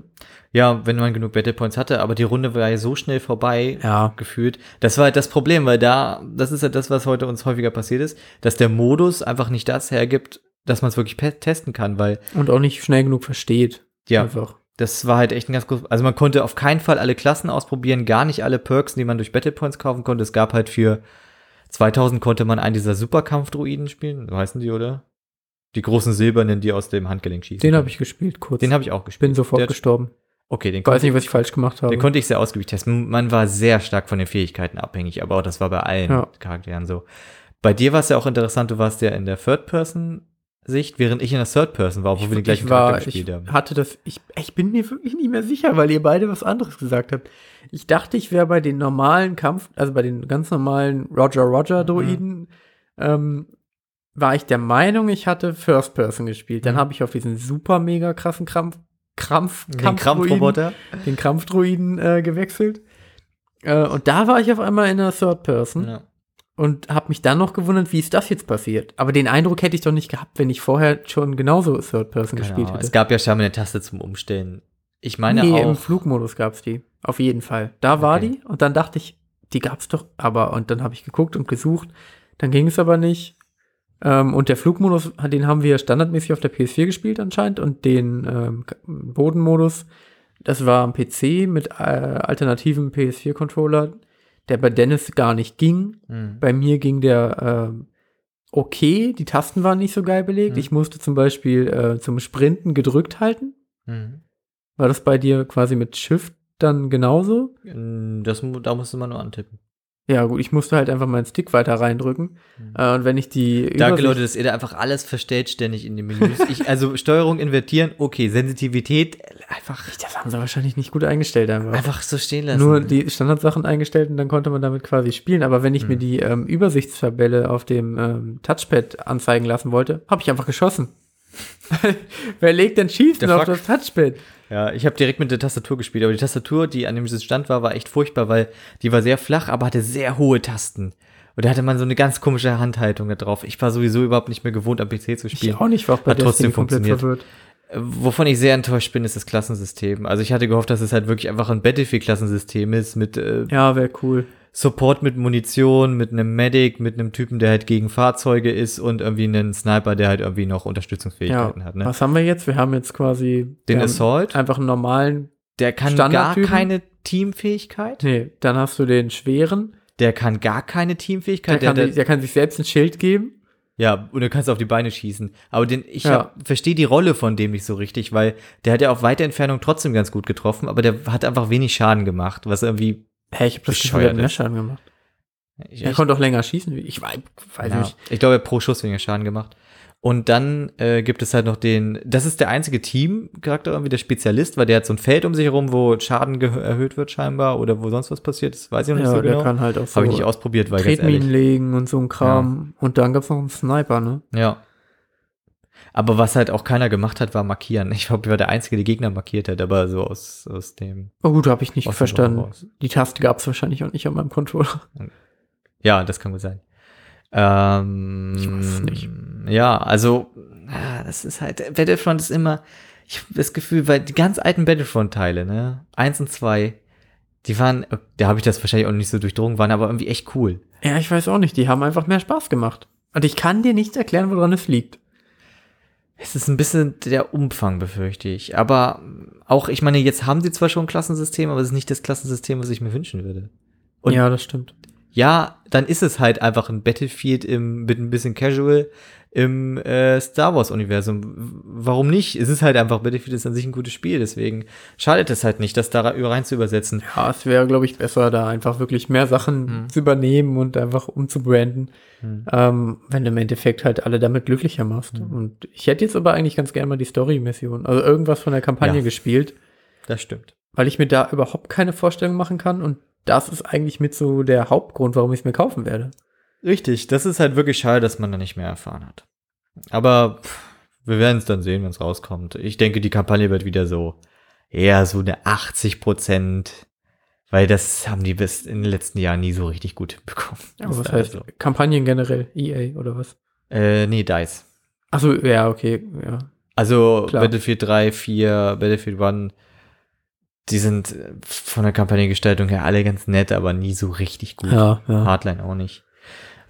Ja, wenn man genug Battle Points hatte, aber die Runde war ja so schnell vorbei, Ja. gefühlt. Das war halt das Problem, weil da, das ist ja das, was heute uns häufiger passiert ist, dass der Modus einfach nicht das hergibt, dass man es wirklich testen kann, weil, Und auch nicht schnell genug versteht. ja, Einfach. das war halt echt ein ganz groß, also man konnte auf keinen Fall alle Klassen ausprobieren, gar nicht alle Perks, die man durch Battle Points kaufen konnte. Es gab halt für 2000 konnte man einen dieser Superkampfdruiden spielen, so heißen die, oder? Die großen silbernen, die aus dem Handgelenk schießen. Den habe ich gespielt, kurz. den habe ich auch gespielt. bin sofort Der- gestorben. Okay, den Weiß konnte, nicht, was ich falsch gemacht habe. den konnte ich sehr ausgiebig testen. Man war sehr stark von den Fähigkeiten abhängig, aber auch das war bei allen Ja. Charakteren so. Bei dir war es ja auch interessant, du warst ja in der Third-Person-Sicht, während ich in der Third-Person war, obwohl wir den gleichen ich war, Charakter ich gespielt haben. hatte das, ich, ich bin mir wirklich nicht mehr sicher, weil ihr beide was anderes gesagt habt. Ich dachte, ich wäre bei den normalen Kampf, also bei den ganz normalen Roger Roger Droiden, ähm, war ich der Meinung, ich hatte First Person gespielt. Dann Mhm. habe ich auf diesen super mega krassen Krampf, Krampf, Den Krampfroboter. den Kampfdroiden äh, gewechselt. Äh, und da war ich auf einmal in der Third Person Ja. und habe mich dann noch gewundert, wie ist das jetzt passiert. Aber den Eindruck hätte ich doch nicht gehabt, wenn ich vorher schon genauso Third Person gespielt Genau. hätte. Es gab ja scheinbar eine Taste zum Umstellen. Ich meine nee, im auch. Flugmodus gab es die. Auf jeden Fall. Da war Okay. die und dann dachte ich, die gab es doch, aber und dann habe ich geguckt und gesucht. Dann ging es aber nicht. Ähm, und der Flugmodus, den haben wir standardmäßig auf der PS4 gespielt anscheinend und den ähm, Bodenmodus, das war am PC mit äh, alternativen PS4-Controller, der bei Dennis gar nicht ging. Hm. Bei mir ging der ähm, okay, die Tasten waren nicht so geil belegt. Mhm. Ich musste zum Beispiel äh, zum Sprinten gedrückt halten. Hm. War das bei dir quasi mit Shift dann genauso? Hm, Das, da musste man nur antippen. Ja, gut, ich musste halt einfach meinen Stick weiter reindrücken. Mhm. Äh, und wenn ich die Danke, Übersicht- Leute, dass ihr da einfach alles verstellt ständig in den Menüs. Ich, also Steuerung invertieren, okay, Sensitivität, äh, einfach, Das haben sie wahrscheinlich nicht gut eingestellt einfach. einfach so stehen lassen. Nur die Standardsachen eingestellt und dann konnte man damit quasi spielen. Aber wenn ich mir Hm. die ähm, Übersichtstabelle auf dem ähm, Touchpad anzeigen lassen wollte, habe ich einfach geschossen. Wer legt denn Schießen auf das Touchpad? Ja, ich habe direkt mit der Tastatur gespielt, aber die Tastatur, die an dem Stand war, war echt furchtbar, weil die war sehr flach, aber hatte sehr hohe Tasten. Und da hatte man so eine ganz komische Handhaltung da drauf. Ich war sowieso überhaupt nicht mehr gewohnt, am PC zu spielen. Ich auch nicht, war auch bei Hat trotzdem Destiny komplett funktioniert. verwirrt. Äh, Wovon ich sehr enttäuscht bin, ist das Klassensystem. Also ich hatte gehofft, dass es halt wirklich einfach ein Battlefield-Klassensystem ist mit äh, Ja, wäre cool. Support mit Munition, mit einem Medic, mit einem Typen, der halt gegen Fahrzeuge ist und irgendwie einen Sniper, der halt irgendwie noch Ja. Unterstützungsfähigkeiten hat. Ne? Was haben wir jetzt? Wir haben jetzt quasi Den Assault, einfach einen normalen. der kann gar keine Teamfähigkeit. Nee, dann hast du den schweren. Der kann gar keine Der Teamfähigkeit. kann, der, der kann sich selbst ein Schild geben. ja, und du kannst auf die Beine schießen. Aber den, ich Ja. verstehe die Rolle von dem nicht so richtig, weil der hat ja auf weite Entfernung trotzdem ganz gut getroffen, aber der hat einfach wenig Schaden gemacht, was irgendwie. Hä, ich hab das Gefühl, hat mehr ist. Schaden gemacht. Ich, Er konnte auch länger schießen. wie- Ich weiß, weiß ja, nicht. ich glaube, er hat pro Schuss weniger Schaden gemacht. Und dann äh, gibt es halt noch den, das ist der einzige Teamcharakter irgendwie, der Spezialist, weil der hat so ein Feld um sich herum, wo Schaden erhöht wird scheinbar oder wo sonst was passiert, das weiß ich noch nicht Ja, so der genau. kann halt auch so Habe ich nicht ausprobiert, weil Tretminen legen und so ein Kram. Und dann gab's noch einen Sniper, ne? Ja. Aber was halt auch keiner gemacht hat, war markieren. Ich glaube, ich war der Einzige, der Gegner markiert hat, aber so aus, aus dem. Oh gut, habe ich nicht verstanden. Die Taste gab's wahrscheinlich auch nicht an meinem Controller. Ja, das kann gut sein. Ähm, Ich weiß es nicht. Ja, also, ah, das ist halt, Battlefront ist immer, ich habe das Gefühl, weil die ganz alten Battlefront-Teile, ne, eins und zwei, die waren, da habe ich das wahrscheinlich auch nicht so durchdrungen, waren aber irgendwie echt cool. Ja, ich weiß auch nicht. Die haben einfach mehr Spaß gemacht. Und ich kann dir nicht erklären, woran es liegt. Es ist ein bisschen der Umfang, befürchte ich. Aber auch, ich meine, jetzt haben sie zwar schon ein Klassensystem, aber es ist nicht das Klassensystem, was ich mir wünschen würde. Und ja, das stimmt. ja, dann ist es halt einfach ein Battlefield im, mit ein bisschen Casual im äh, Star Wars-Universum. Warum nicht? Es ist halt einfach, Battlefield ist an sich ein gutes Spiel, deswegen schadet es halt nicht, das da rein zu übersetzen. Ja, es wäre, glaube ich, besser, da einfach wirklich mehr Sachen Hm. zu übernehmen und einfach umzubranden, Hm. ähm, wenn du im Endeffekt halt alle damit glücklicher machst. Hm. Und ich hätte jetzt aber eigentlich ganz gerne mal die Story-Mission, also irgendwas von der Kampagne Ja. gespielt, Das stimmt. weil ich mir da überhaupt keine Vorstellung machen kann und das ist eigentlich mit so der Hauptgrund, warum ich es mir kaufen werde. Richtig, das ist halt wirklich schade, dass man da nicht mehr erfahren hat. Aber pff, Wir werden es dann sehen, wenn es rauskommt. Ich denke, die Kampagne wird wieder so eher so eine 80 Prozent, weil das haben die bis in den letzten Jahren nie so richtig gut bekommen. Aber was heißt Kampagnen generell? EA oder was? Äh, nee, DICE. Achso, ja, okay, ja. Also Klar. Battlefield 3, 4, Battlefield 1, die sind von der Kampagnengestaltung her alle ganz nett, aber nie so richtig gut. Ja, ja. Hardline auch nicht.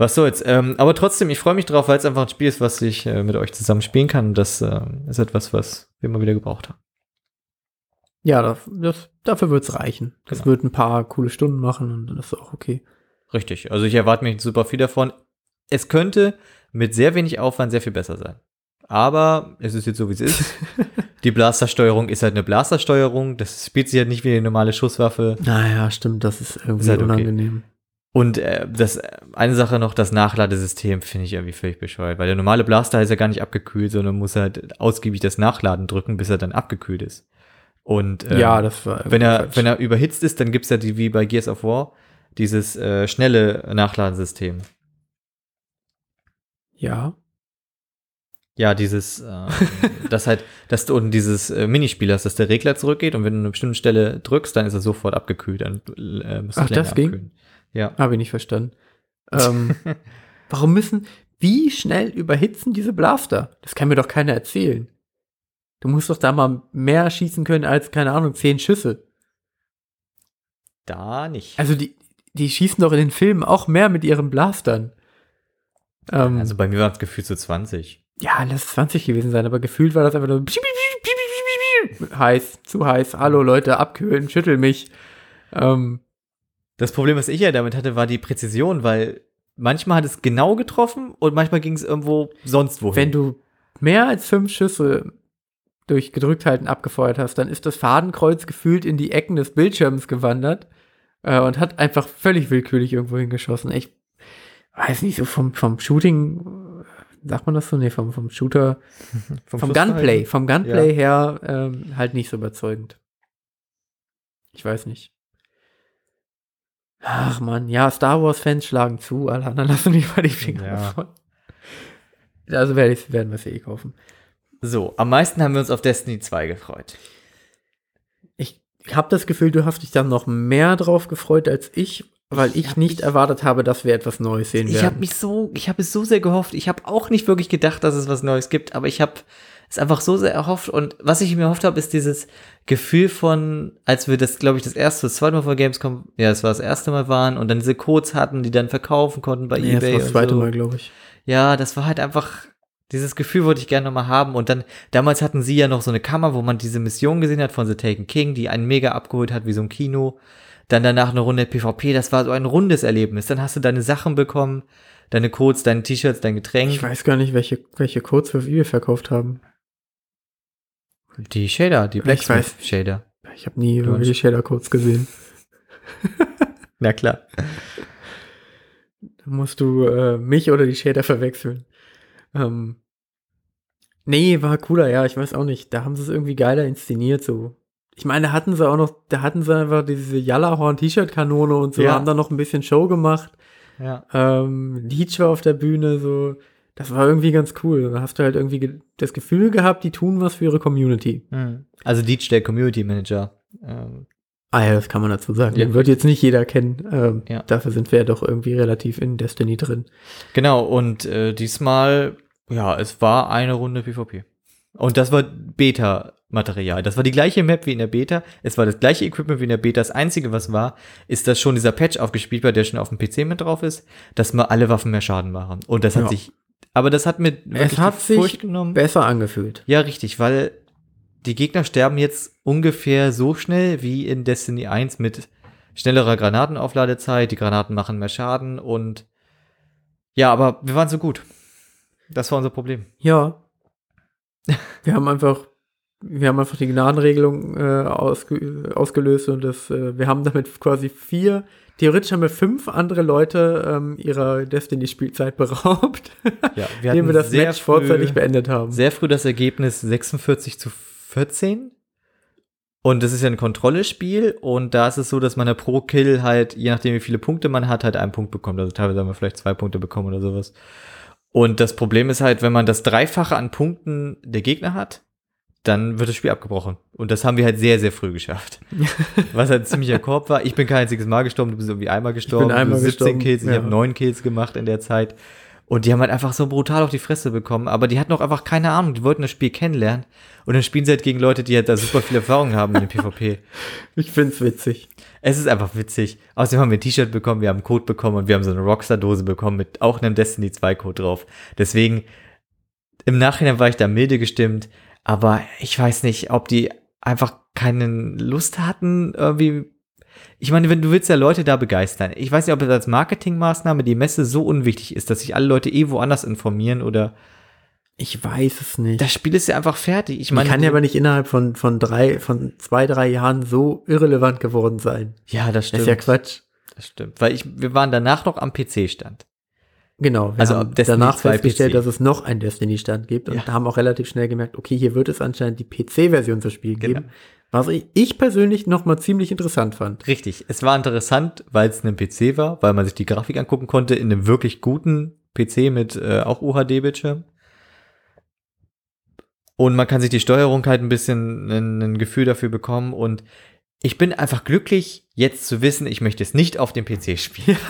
Was soll's. Ähm, aber trotzdem, ich freue mich drauf, weil es einfach ein Spiel ist, was ich äh, mit euch zusammen spielen kann. Und das ähm, ist etwas, was wir immer wieder gebraucht haben. Ja, das, das, dafür wird's reichen. Das Genau. wird ein paar coole Stunden machen und dann ist auch okay. Richtig. Also ich erwarte mir super viel davon. Es könnte mit sehr wenig Aufwand sehr viel besser sein. Aber es ist jetzt so, wie es ist. Die Blastersteuerung ist halt eine Blastersteuerung. Das spielt sich halt nicht wie eine normale Schusswaffe. Naja, stimmt, das ist irgendwie Ist halt okay. Und äh, das äh, eine Sache noch, das Nachladesystem finde ich irgendwie völlig bescheuert, weil der normale Blaster ist ja gar nicht abgekühlt, sondern muss halt ausgiebig das Nachladen drücken, bis er dann abgekühlt ist. Und ähm, ja, das war. wenn er falsch. wenn er überhitzt ist, dann gibt's ja die wie bei Gears of War dieses äh, schnelle Nachladensystem. Ja. Ja, dieses, äh, das halt, dass du unten dieses äh, Minispiel hast, dass der Regler zurückgeht und wenn du eine bestimmte Stelle drückst, dann ist er sofort abgekühlt. Dann äh, musst du Ach, das ging? abkühlen. Ja. Habe ich nicht verstanden. Ähm, warum müssen, wie schnell überhitzen diese Blaster? Das kann mir doch keiner erzählen. Du musst doch da mal mehr schießen können als, keine Ahnung, zehn Schüsse. Da nicht. Also die, die schießen doch in den Filmen auch mehr mit ihren Blastern. Ähm, Also bei mir war es gefühlt so 20. ja, lass es 20 gewesen sein, aber gefühlt war das einfach nur heiß, zu heiß. Hallo Leute, abkühlen, schüttel mich. Ähm, Das Problem, was ich ja damit hatte, war die Präzision, weil manchmal hat es genau getroffen und manchmal ging es irgendwo sonst wohin. wenn du mehr als fünf Schüsse durch Gedrückthalten abgefeuert hast, dann ist das Fadenkreuz gefühlt in die Ecken des Bildschirms gewandert äh, und hat einfach völlig willkürlich irgendwo hingeschossen. Ich weiß nicht, so vom, vom Shooting, äh, sagt man das so? Nee, vom, vom Shooter, vom Schussverhalten? Gunplay, vom Gunplay her ähm, halt nicht so überzeugend. Ich weiß nicht. Ach man, ja, Star Wars-Fans schlagen zu, alle anderen lassen lieber die Finger Ja. davon. Also werde ich, werden wir es eh kaufen. So, am meisten haben wir uns auf Destiny 2 gefreut. Ich habe das Gefühl, du hast dich dann noch mehr drauf gefreut als ich, weil ich, Ich nicht mich- erwartet habe, dass wir etwas Neues sehen Ich werden. habe mich so, ich habe es so sehr gehofft. Ich habe auch nicht wirklich gedacht, dass es was Neues gibt, aber ich habe es einfach so sehr erhofft. Und was ich mir erhofft habe, ist dieses Gefühl von, als wir das, glaube ich, das erste, das zweite Mal vor Gamescom, ja, es war das erste Mal waren und dann diese Codes hatten, die dann verkaufen konnten bei nee, das eBay. war das zweite so. Mal, glaube ich. Ja, das war halt einfach, dieses Gefühl wollte ich gerne nochmal haben. Und dann, damals hatten sie ja noch so eine Kammer, wo man diese Mission gesehen hat von The Taken King, die einen mega abgeholt hat, wie so ein Kino. Dann danach eine Runde PvP, das war so ein rundes Erlebnis. Dann hast du deine Sachen bekommen, deine Codes, deine T-Shirts, dein Getränk. Ich weiß gar nicht, welche, welche Codes wir auf eBay verkauft haben. Die Shader, die Ich weiß. Blacksmith Shader. Ich habe nie Du irgendwelche Shader-Codes gesehen. Na klar. Da musst du äh, mich oder die Shader verwechseln. Ähm, nee, war cooler, ja, ich weiß auch nicht. Da haben sie es irgendwie geiler inszeniert, so. Ich meine, da hatten sie auch noch, da hatten sie einfach diese Jallarhorn-T-Shirt-Kanone und so, Ja. haben dann noch ein bisschen Show gemacht. Ja. Ähm, Leech war auf der Bühne, so. Das war irgendwie ganz cool. Da hast du halt irgendwie ge das Gefühl gehabt, die tun was für ihre Community. Also Deej, der Community Manager. Ähm, Ah ja, das kann man dazu sagen. Ja. Den wird jetzt nicht jeder kennen. Ähm, Ja. Dafür sind wir ja doch irgendwie relativ in Destiny drin. Genau, und äh, diesmal, ja, es war eine Runde PvP. Und das war Beta-Material. Das war die gleiche Map wie in der Beta. Es war das gleiche Equipment wie in der Beta. Das Einzige, was war, ist, dass schon dieser Patch aufgespielt war, der schon auf dem PC mit drauf ist, dass mal alle Waffen mehr Schaden machen. Und das hat Ja. sich, aber das hat mir wirklich hat die sich Furcht genommen. Besser angefühlt. Ja, richtig, weil die Gegner sterben jetzt ungefähr so schnell wie in Destiny 1 mit schnellerer Granatenaufladezeit. Die Granaten machen mehr Schaden und ja, aber wir waren so gut. Das war unser Problem. Ja. Wir haben einfach, wir haben einfach die Gnadenregelung äh, ausge ausgelöst und das, äh, wir haben damit quasi vier, theoretisch haben wir fünf andere Leute ähm, ihrer Destiny-Spielzeit beraubt, Ja, indem wir das Match vorzeitig beendet haben. sehr früh das Ergebnis 46 zu 14. Und das ist ja ein Kontrollespiel und da ist es so, dass man ja pro Kill halt, je nachdem wie viele Punkte man hat, halt einen Punkt bekommt. Also teilweise haben wir vielleicht zwei Punkte bekommen oder sowas. Und das Problem ist halt, wenn man das Dreifache an Punkten der Gegner hat, dann wird das Spiel abgebrochen. Und das haben wir halt sehr, sehr früh geschafft. Was halt ziemlicher Korb war. Ich bin kein einziges Mal gestorben, du bist irgendwie einmal gestorben. einmal du 17 gestorben, Kills, ich ja. habe 9 Kills gemacht in der Zeit. Und die haben halt einfach so brutal auf die Fresse bekommen. Aber die hatten auch einfach keine Ahnung, die wollten das Spiel kennenlernen. Und dann spielen sie halt gegen Leute, die halt da super viel Erfahrung haben in dem PvP. Ich find's witzig. Es ist einfach witzig. Außerdem haben wir ein T-Shirt bekommen, wir haben einen Code bekommen und wir haben so eine Rockstar-Dose bekommen mit auch einem Destiny 2-Code drauf. Deswegen, im Nachhinein war ich da milde gestimmt, aber ich weiß nicht, ob die einfach keine Lust hatten, irgendwie. Ich meine, wenn du willst ja Leute da begeistern. Ich weiß nicht, ob es als Marketingmaßnahme die Messe so unwichtig ist, dass sich alle Leute eh woanders informieren oder Ich weiß es nicht. das Spiel ist ja einfach fertig. Ich meine, kann ja aber nicht innerhalb von, von drei, von zwei, drei Jahren so irrelevant geworden sein. ja, das Das stimmt. ist ja Quatsch. Das stimmt. Weil ich, wir waren danach noch am PC-Stand. Genau, wir Also haben danach 2 festgestellt, PC. dass es noch einen Destiny-Stand gibt und Ja. haben auch relativ schnell gemerkt, okay, hier wird es anscheinend die PC-Version zu spielen Genau. geben. Was ich, ich persönlich noch mal ziemlich interessant fand. Richtig. Es war interessant, weil es ein PC war, weil man sich die Grafik angucken konnte in einem wirklich guten PC mit äh, auch UHD-Bildschirm. Und man kann sich die Steuerung halt ein bisschen ein, ein Gefühl dafür bekommen. Und ich bin einfach glücklich, jetzt zu wissen, ich möchte es nicht auf dem PC spielen.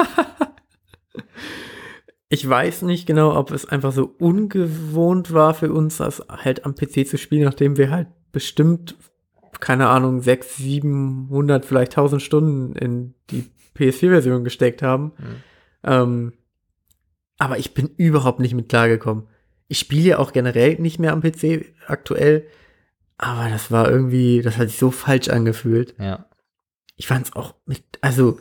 Ich weiß nicht genau, ob es einfach so ungewohnt war für uns, das halt am PC zu spielen, nachdem wir halt bestimmt, keine Ahnung, 6, 700, vielleicht 1000 Stunden in die PS4-Version gesteckt haben. Ähm, aber ich bin überhaupt nicht mit klargekommen. Ich spiele ja auch generell nicht mehr am PC aktuell, aber das war irgendwie, das hat sich so falsch angefühlt. Ja. Ich fand es auch mit, also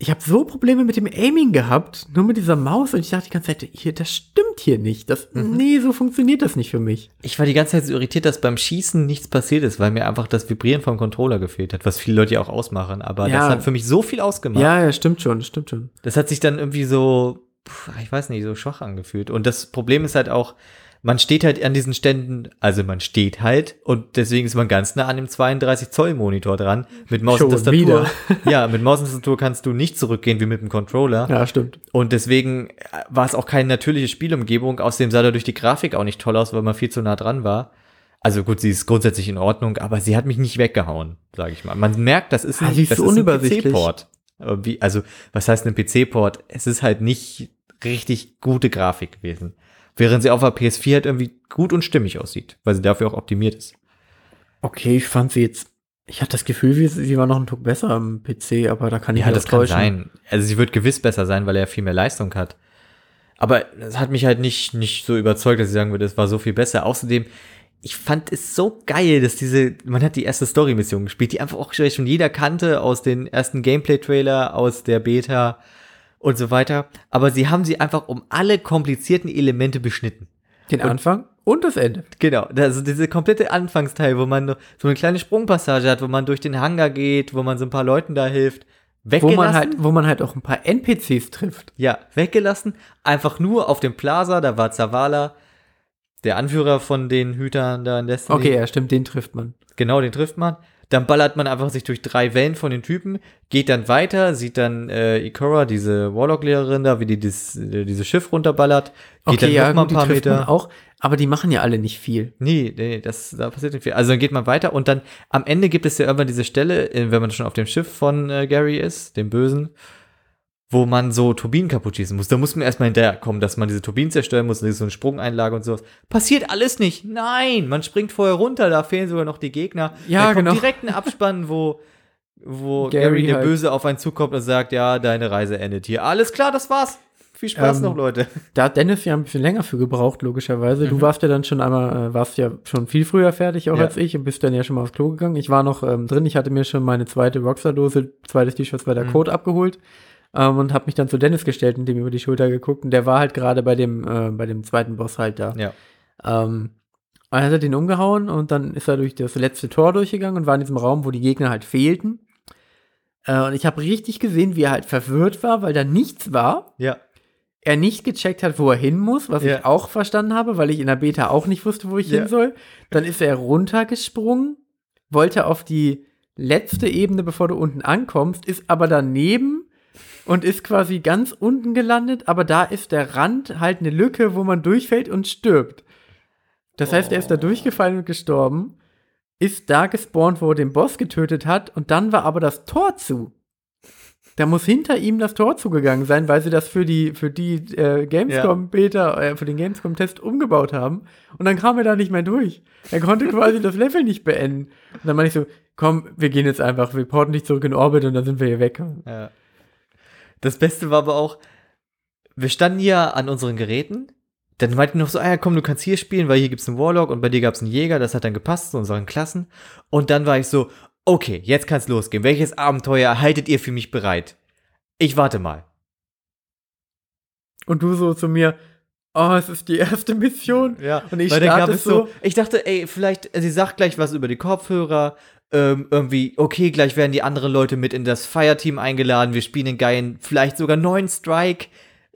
ich habe so Probleme mit dem Aiming gehabt, nur mit dieser Maus und ich dachte die ganze Zeit, hier, das stimmt hier nicht. Das, Mhm. Nee, so funktioniert das nicht für mich. Ich war die ganze Zeit so irritiert, dass beim Schießen nichts passiert ist, weil mir einfach das Vibrieren vom Controller gefehlt hat, was viele Leute ja auch ausmachen. Aber Ja. das hat für mich so viel ausgemacht. Ja, ja, stimmt schon, stimmt schon. Das hat sich dann irgendwie so, ich weiß nicht, so schwach angefühlt. Und das Problem ist halt auch, man steht halt an diesen Ständen, also man steht halt und deswegen ist man ganz nah an dem 32 Zoll Monitor dran. Mit Maus und Tastatur. Ja, mit Maus und Tastatur kannst du nicht zurückgehen wie mit dem Controller. Ja, stimmt. Und deswegen äh, war es auch keine natürliche Spielumgebung. Außerdem sah dadurch die Grafik auch nicht toll aus, weil man viel zu nah dran war. Also gut, sie ist grundsätzlich in Ordnung, aber sie hat mich nicht weggehauen, sage ich mal. Man merkt, das ist ein, ist das ist ein. PC-Port. Wie, also, was heißt ein PC-Port? Es ist halt nicht richtig gute Grafik gewesen. Während sie auf der PS4 halt irgendwie gut und stimmig aussieht, weil sie dafür auch optimiert ist. Okay, ich fand sie jetzt, ich hatte das Gefühl, sie, sie war noch ein Tuck besser am PC, aber da kann ich Ja, das auch kann täuschen. sein. Also sie wird gewiss besser sein, weil er viel mehr Leistung hat. Aber das hat mich halt nicht, nicht so überzeugt, dass ich sagen würde, es war so viel besser. Außerdem, ich fand es so geil, dass diese, man hat die erste Story-Mission gespielt, die einfach auch schon jeder kannte aus den ersten Gameplay-Trailer, aus der Beta und so weiter. Aber sie haben sie einfach um alle komplizierten Elemente beschnitten. Den Anfang und das Ende. Genau, also diese komplette Anfangsteil, wo man so eine kleine Sprungpassage hat, wo man durch den Hangar geht, wo man so ein paar Leuten da hilft. Wo Weggelassen. man halt, wo man halt auch ein paar NPCs trifft. Ja, weggelassen. Einfach nur auf dem Plaza, da war Zavala, der Anführer von den Hütern da in Destiny. Okay, ja, stimmt, den trifft man. Genau, den trifft man. Dann ballert man einfach sich durch drei Wellen von den Typen, geht dann weiter, sieht dann äh, Ikora, diese Warlock-Lehrerin da, wie die dis, äh, dieses Schiff runterballert, geht Okay, dann ja, mal ein paar Meter. auch, aber die machen ja alle nicht viel. Nee, nee, das, da passiert nicht viel. Also dann geht man weiter und dann am Ende gibt es ja irgendwann diese Stelle, äh, wenn man schon auf dem Schiff von äh, Gary ist, dem Bösen, wo man so Turbinen kaputt schießen muss. Da muss man erstmal hinterherkommen, dass man diese Turbinen zerstören muss, und so eine Sprungeinlage und sowas. Passiert alles nicht. Nein, man springt vorher runter, da fehlen sogar noch die Gegner. Ja, da kommt genau. direkt ein Abspann, wo, wo Gary Gary, der halt- Böse auf einen zukommt und sagt, ja, deine Reise endet hier. Alles klar, das war's. Viel Spaß Ähm, noch, Leute. Da hat Dennis ja ein bisschen länger für gebraucht, logischerweise. Du warst ja dann schon einmal, äh, warst ja schon viel früher fertig auch Mhm. Ja. als ich und bist dann ja schon mal aufs Klo gegangen. Ich war noch ähm, drin, ich hatte mir schon meine zweite Rockstar-Dose, zweites T-Shirt, zweiter Mhm. Code abgeholt ähm, und habe mich dann zu Dennis gestellt und dem über die Schulter geguckt und der war halt gerade bei dem, äh, bei dem zweiten Boss halt da. Ja. Ähm, und dann hat er den umgehauen und dann ist er durch das letzte Tor durchgegangen und war in diesem Raum, wo die Gegner halt fehlten. Äh, und ich habe richtig gesehen, wie er halt verwirrt war, weil da nichts war Ja. er nicht gecheckt hat, wo er hin muss, was Ja. ich auch verstanden habe, weil ich in der Beta auch nicht wusste, wo ich Ja. hin soll. Dann ist er runtergesprungen, wollte auf die letzte Ebene, bevor du unten ankommst, ist aber daneben und ist quasi ganz unten gelandet, aber da ist der Rand halt eine Lücke, wo man durchfällt und stirbt. Das heißt, er ist da durchgefallen und gestorben, ist da gespawnt, wo er den Boss getötet hat, und dann war aber das Tor zu. Da muss hinter ihm das Tor zugegangen sein, weil sie das für die, für die äh, Gamescom-Beta, äh, für den Gamescom-Test umgebaut haben. Und dann kam er da nicht mehr durch. Er konnte quasi das Level nicht beenden. Und dann meine ich so, komm, wir gehen jetzt einfach, wir porten dich zurück in Orbit und dann sind wir hier weg. Ja. Das Beste war aber auch, wir standen hier an unseren Geräten. Dann meinten noch so, ah ja, komm, du kannst hier spielen, weil hier gibt's einen Warlock und bei dir gab's einen Jäger, das hat dann gepasst zu unseren Klassen. Und dann war ich so, okay, jetzt kann's losgehen. Welches Abenteuer haltet ihr für mich bereit? Ich warte mal. Und du so zu mir, oh, es ist die erste Mission. Ja, Und ich weil dann gab es so, ich dachte, ey, vielleicht, sie sagt gleich was über die Kopfhörer, ähm, irgendwie, okay, gleich werden die anderen Leute mit in das Fireteam eingeladen, wir spielen den geilen, vielleicht sogar neuen Strike.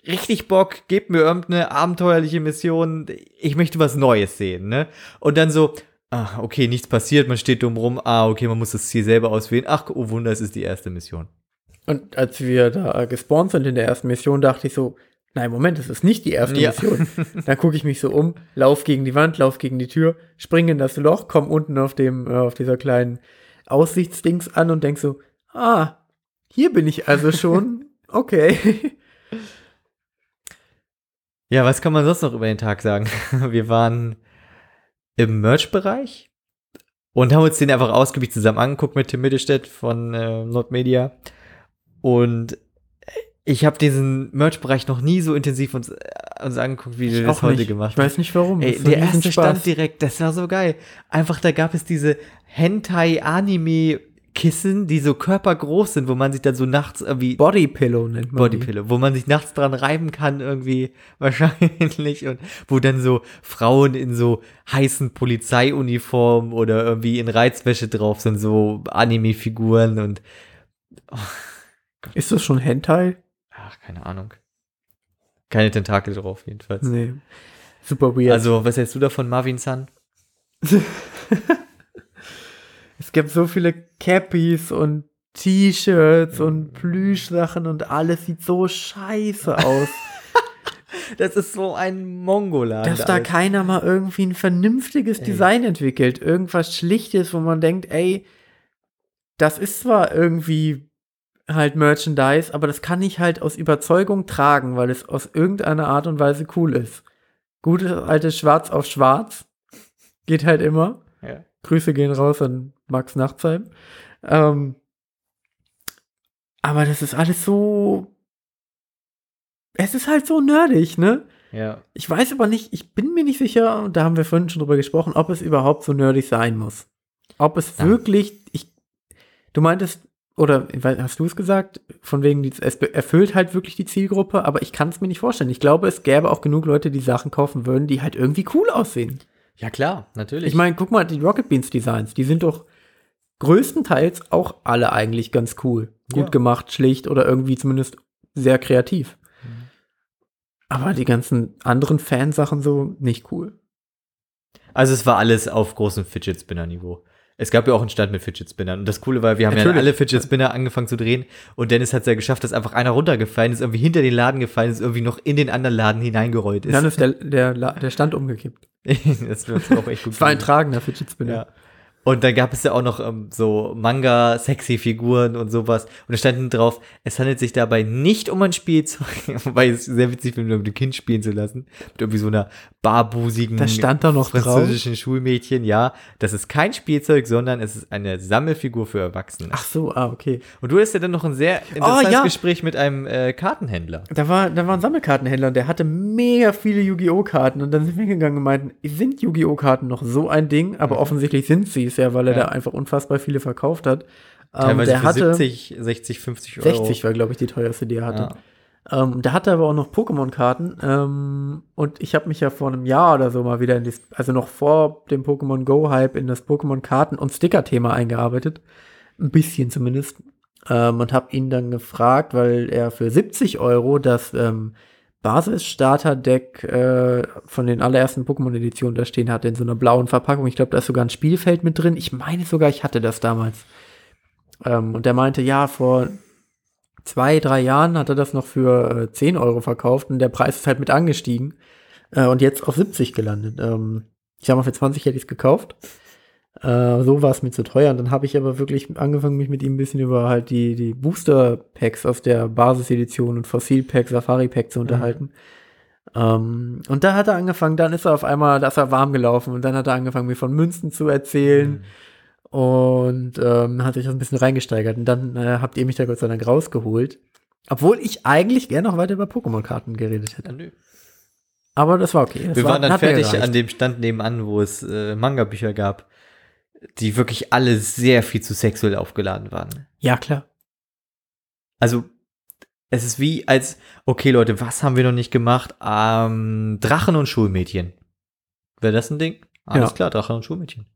Richtig Bock, gebt mir irgendeine abenteuerliche Mission, ich möchte was Neues sehen, ne? Und dann so, ah, okay, nichts passiert, man steht dumm rum, ah, okay, man muss das Ziel selber auswählen, ach, oh Wunder, es ist die erste Mission. Und als wir da gespawnt sind in der ersten Mission, dachte ich so, nein, Moment, das ist nicht die erste Ja. Mission. Dann gucke ich mich so um, lauf gegen die Wand, lauf gegen die Tür, springe in das Loch, komm unten auf dem, äh, auf dieser kleinen Aussichtsdings an und denk so, ah, hier bin ich also schon. Okay. Ja, was kann man sonst noch über den Tag sagen? Wir waren im Merch-Bereich und haben uns den einfach ausgiebig zusammen angeguckt mit Tim Mittelstädt von äh, Nordmedia. Und ich habe diesen Merch-Bereich noch nie so intensiv uns, äh, uns angeguckt, wie wir das heute nicht. gemacht Ich weiß nicht warum. Ey, der erste stand direkt, das war so geil. Einfach, da gab es diese Hentai-Anime-Kissen, die so körpergroß sind, wo man sich dann so nachts irgendwie Bodypillow nennt man. Bodypillow, wo man sich nachts dran reiben kann irgendwie wahrscheinlich und wo dann so Frauen in so heißen Polizeiuniformen oder irgendwie in Reizwäsche drauf sind, so Anime-Figuren und Ist das schon Hentai? Ach, keine Ahnung. Keine Tentakel drauf jedenfalls. Nee. Super weird. Also, was hältst du davon, Marvin San? Es gibt so viele Cappies und T-Shirts und Plüschsachen und alles sieht so scheiße aus, Das ist so ein Mongoladen. dass da keiner mal irgendwie ein vernünftiges Ey. Design entwickelt. Irgendwas Schlichtes, wo man denkt, ey, das ist zwar irgendwie halt Merchandise, aber das kann ich halt aus Überzeugung tragen, weil es aus irgendeiner Art und Weise cool ist. Gutes altes Schwarz auf Schwarz geht halt immer. Ja. Grüße gehen raus an Max Nachtsheim. Ähm, aber das ist alles so. Es ist halt so nerdig, ne? ja. Ich weiß aber nicht, ich bin mir nicht sicher, und da haben wir vorhin schon drüber gesprochen, ob es überhaupt so nerdig sein muss. Ob es Ja. wirklich, ich, du meintest, oder hast du es gesagt, von wegen, es erfüllt halt wirklich die Zielgruppe, aber ich kann es mir nicht vorstellen. Ich glaube, es gäbe auch genug Leute, die Sachen kaufen würden, die halt irgendwie cool aussehen. Ja, klar, natürlich. Ich meine, guck mal, die Rocket Beans Designs, die sind doch größtenteils auch alle eigentlich ganz cool. Gut Ja. gemacht, schlicht oder irgendwie zumindest sehr kreativ. Mhm. Aber die ganzen anderen Fansachen so nicht cool. Also es war alles auf großem Fidget Spinner Niveau. Es gab ja auch einen Stand mit Fidget Spinnern. Und das Coole war, wir haben ja Natürlich. alle Fidget Spinner angefangen zu drehen. Und Dennis hat es ja geschafft, dass einfach einer runtergefallen ist, irgendwie hinter den Laden gefallen ist, irgendwie noch in den anderen Laden hineingerollt ist. Dann ist der, der, der Stand umgekippt. das wird auch echt gut. Es war ein tragender Fidget Spinner. Ja. Und dann gab es ja auch noch ähm, so Manga-Sexy-Figuren und sowas. Und da standen drauf, es handelt sich dabei nicht um ein Spielzeug, wobei es sehr witzig finde, mit dem Kind spielen zu lassen. Mit irgendwie so einer barbusigen Das stand da noch drauf. französischen Schulmädchen. Ja, das ist kein Spielzeug, sondern es ist eine Sammelfigur für Erwachsene. Ach so, ah, okay. Und du hast ja dann noch ein sehr interessantes ja. Gespräch mit einem äh, Kartenhändler. Da war, da war ein Sammelkartenhändler und der hatte mega viele Yu-Gi-Oh! Karten und dann sind wir hingegangen und meinten, sind Yu-Gi-Oh! Karten noch so ein Ding? Aber offensichtlich sind sie es ja, weil er. Ja. da einfach unfassbar viele verkauft hat. Ähm, Teilweise der für hatte 70, 60, 50 Euro. 60 war, glaube ich, die teuerste, die er hatte. Ja. Ähm, der hatte aber auch noch Pokémon-Karten. Ähm, und ich habe mich ja vor einem Jahr oder so mal wieder in das, also noch vor dem Pokémon Go-Hype in das Pokémon-Karten- und Sticker-Thema eingearbeitet. Ein bisschen zumindest. Ähm, und habe ihn dann gefragt, weil er für 70 Euro das ähm, Basis-Starter-Deck äh, von den allerersten Pokémon-Editionen da stehen hatte, in so einer blauen Verpackung. Ich glaube, da ist sogar ein Spielfeld mit drin. Ich meine sogar, ich hatte das damals. Ähm, und der meinte, ja, vor zwei, drei Jahren hat er das noch für äh, 10 Euro verkauft und der Preis ist halt mit angestiegen äh, und jetzt auf 70 gelandet. Ähm, ich sag mal, für 20 hätte ich es gekauft. Äh, so war es mir zu teuer. Und dann habe ich aber wirklich angefangen, mich mit ihm ein bisschen über halt die, die Booster-Packs aus der Basis-Edition und Fossil-Pack, Safari-Pack zu unterhalten. Ähm, und da hat er angefangen, dann ist er auf einmal, da ist er warm gelaufen und dann hat er angefangen, mir von Münzen zu erzählen. Und ähm, hat sich das ein bisschen reingesteigert. Und dann äh, habt ihr mich da Gott sei Dank rausgeholt. Obwohl ich eigentlich gerne noch weiter über Pokémon-Karten geredet hätte. Ja. Aber das war okay. Das Wir war, waren dann fertig an dem Stand nebenan, wo es äh, Manga-Bücher gab, die wirklich alle sehr viel zu sexuell aufgeladen waren. Ja, klar. Also, es ist wie als, okay Leute, was haben wir noch nicht gemacht? Ähm, Drachen und Schulmädchen. Wäre das ein Ding? Alles Ja. klar, Drachen und Schulmädchen.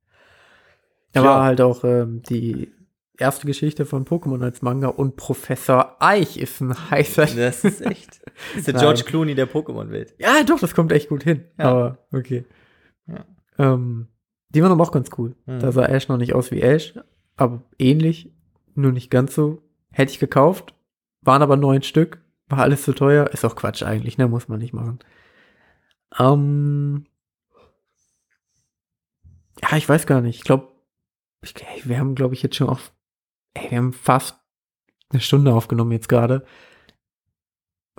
Da Ja. war halt auch ähm, die erste Geschichte von Pokémon als Manga und Professor Eich ist ein heißer. Das ist echt. Das ist der Nein. George Clooney der Pokémon-Welt. Ja, doch, das kommt echt gut hin. Ja. Aber okay. Ja. Ähm, die waren aber auch ganz cool. Mhm. Da sah Ash noch nicht aus wie Ash, aber ähnlich, nur nicht ganz so. Hätte ich gekauft, waren aber neun Stück, war alles zu teuer. Ist auch Quatsch eigentlich, ne? Muss man nicht machen. Ähm, ja, ich weiß gar nicht. Ich glaube, wir haben, glaube ich, jetzt schon auf, ey, wir haben fast eine Stunde aufgenommen jetzt gerade.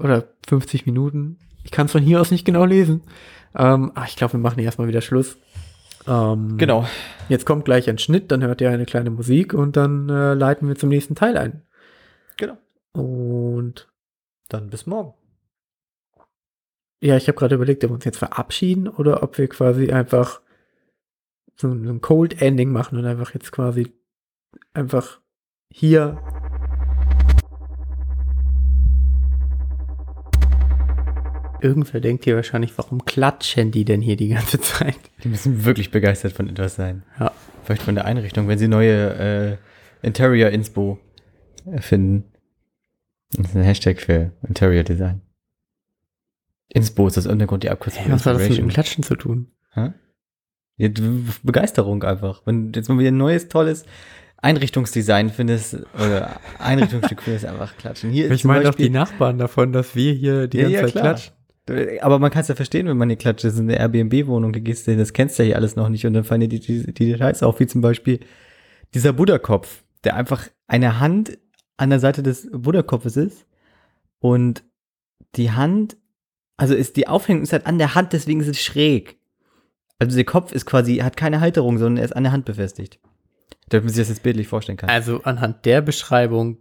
Oder 50 Minuten. Ich kann es von hier aus nicht genau lesen. Ähm, ach, ich glaube, wir machen erstmal wieder Schluss. Ähm, Genau. Jetzt kommt gleich ein Schnitt, dann hört ihr eine kleine Musik und dann äh, leiten wir zum nächsten Teil ein. Genau. Und Dann bis morgen. ja, ich habe gerade überlegt, ob wir uns jetzt verabschieden oder ob wir quasi einfach so ein so ein Cold Ending machen und einfach jetzt quasi einfach hier. Irgendwer denkt hier wahrscheinlich, warum klatschen die denn hier die ganze Zeit? Die müssen wirklich begeistert von etwas sein. Ja. Vielleicht von der Einrichtung, wenn sie neue äh, Interior Inspo erfinden. Das ist ein Hashtag für Interior Design. Inspo ist das Untergrund, die Abkürzung. Hey, was hat das mit dem. Klatschen zu tun? Hä? Ja, Begeisterung einfach. Wenn du jetzt mal wieder ein neues, tolles Einrichtungsdesign findest oder Einrichtungsstück findest, einfach klatschen. Hier Ich meine auch die Nachbarn davon, dass wir hier die Ja, ganze ja, Zeit klar. klatschen. Aber man kann es ja verstehen, wenn man hier klatscht. Das ist eine Airbnb-Wohnung, du gehst hin, das kennst du ja hier alles noch nicht und dann fallen dir die, die, die Details auf, wie zum Beispiel dieser Buddha-Kopf, der einfach eine Hand an der Seite des Buddha-Kopfes ist und die Hand, also ist die Aufhängung ist halt an der Hand, deswegen ist es schräg. Also der Kopf ist quasi, hat keine Halterung, sondern er ist an der Hand befestigt. Damit man sich das jetzt bildlich vorstellen kann. Also anhand der Beschreibung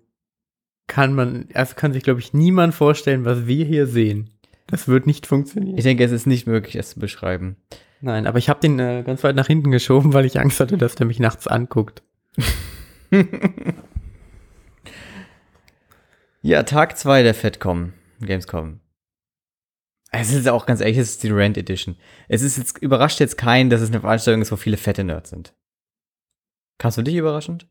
kann man, also kann sich, glaube ich, niemand vorstellen, was wir hier sehen. Das wird nicht funktionieren. Ich denke, es ist nicht möglich, es zu beschreiben. Nein, aber ich habe den äh, ganz weit nach hinten geschoben, weil ich Angst hatte, dass der mich nachts anguckt. Ja, Tag 2 der FedCom, Gamescom. Es ist auch ganz ehrlich, es ist die Rand Edition. Es ist jetzt, überrascht jetzt keinen, dass es eine Veranstaltung ist, wo viele fette Nerds sind. Kannst du dich überraschend?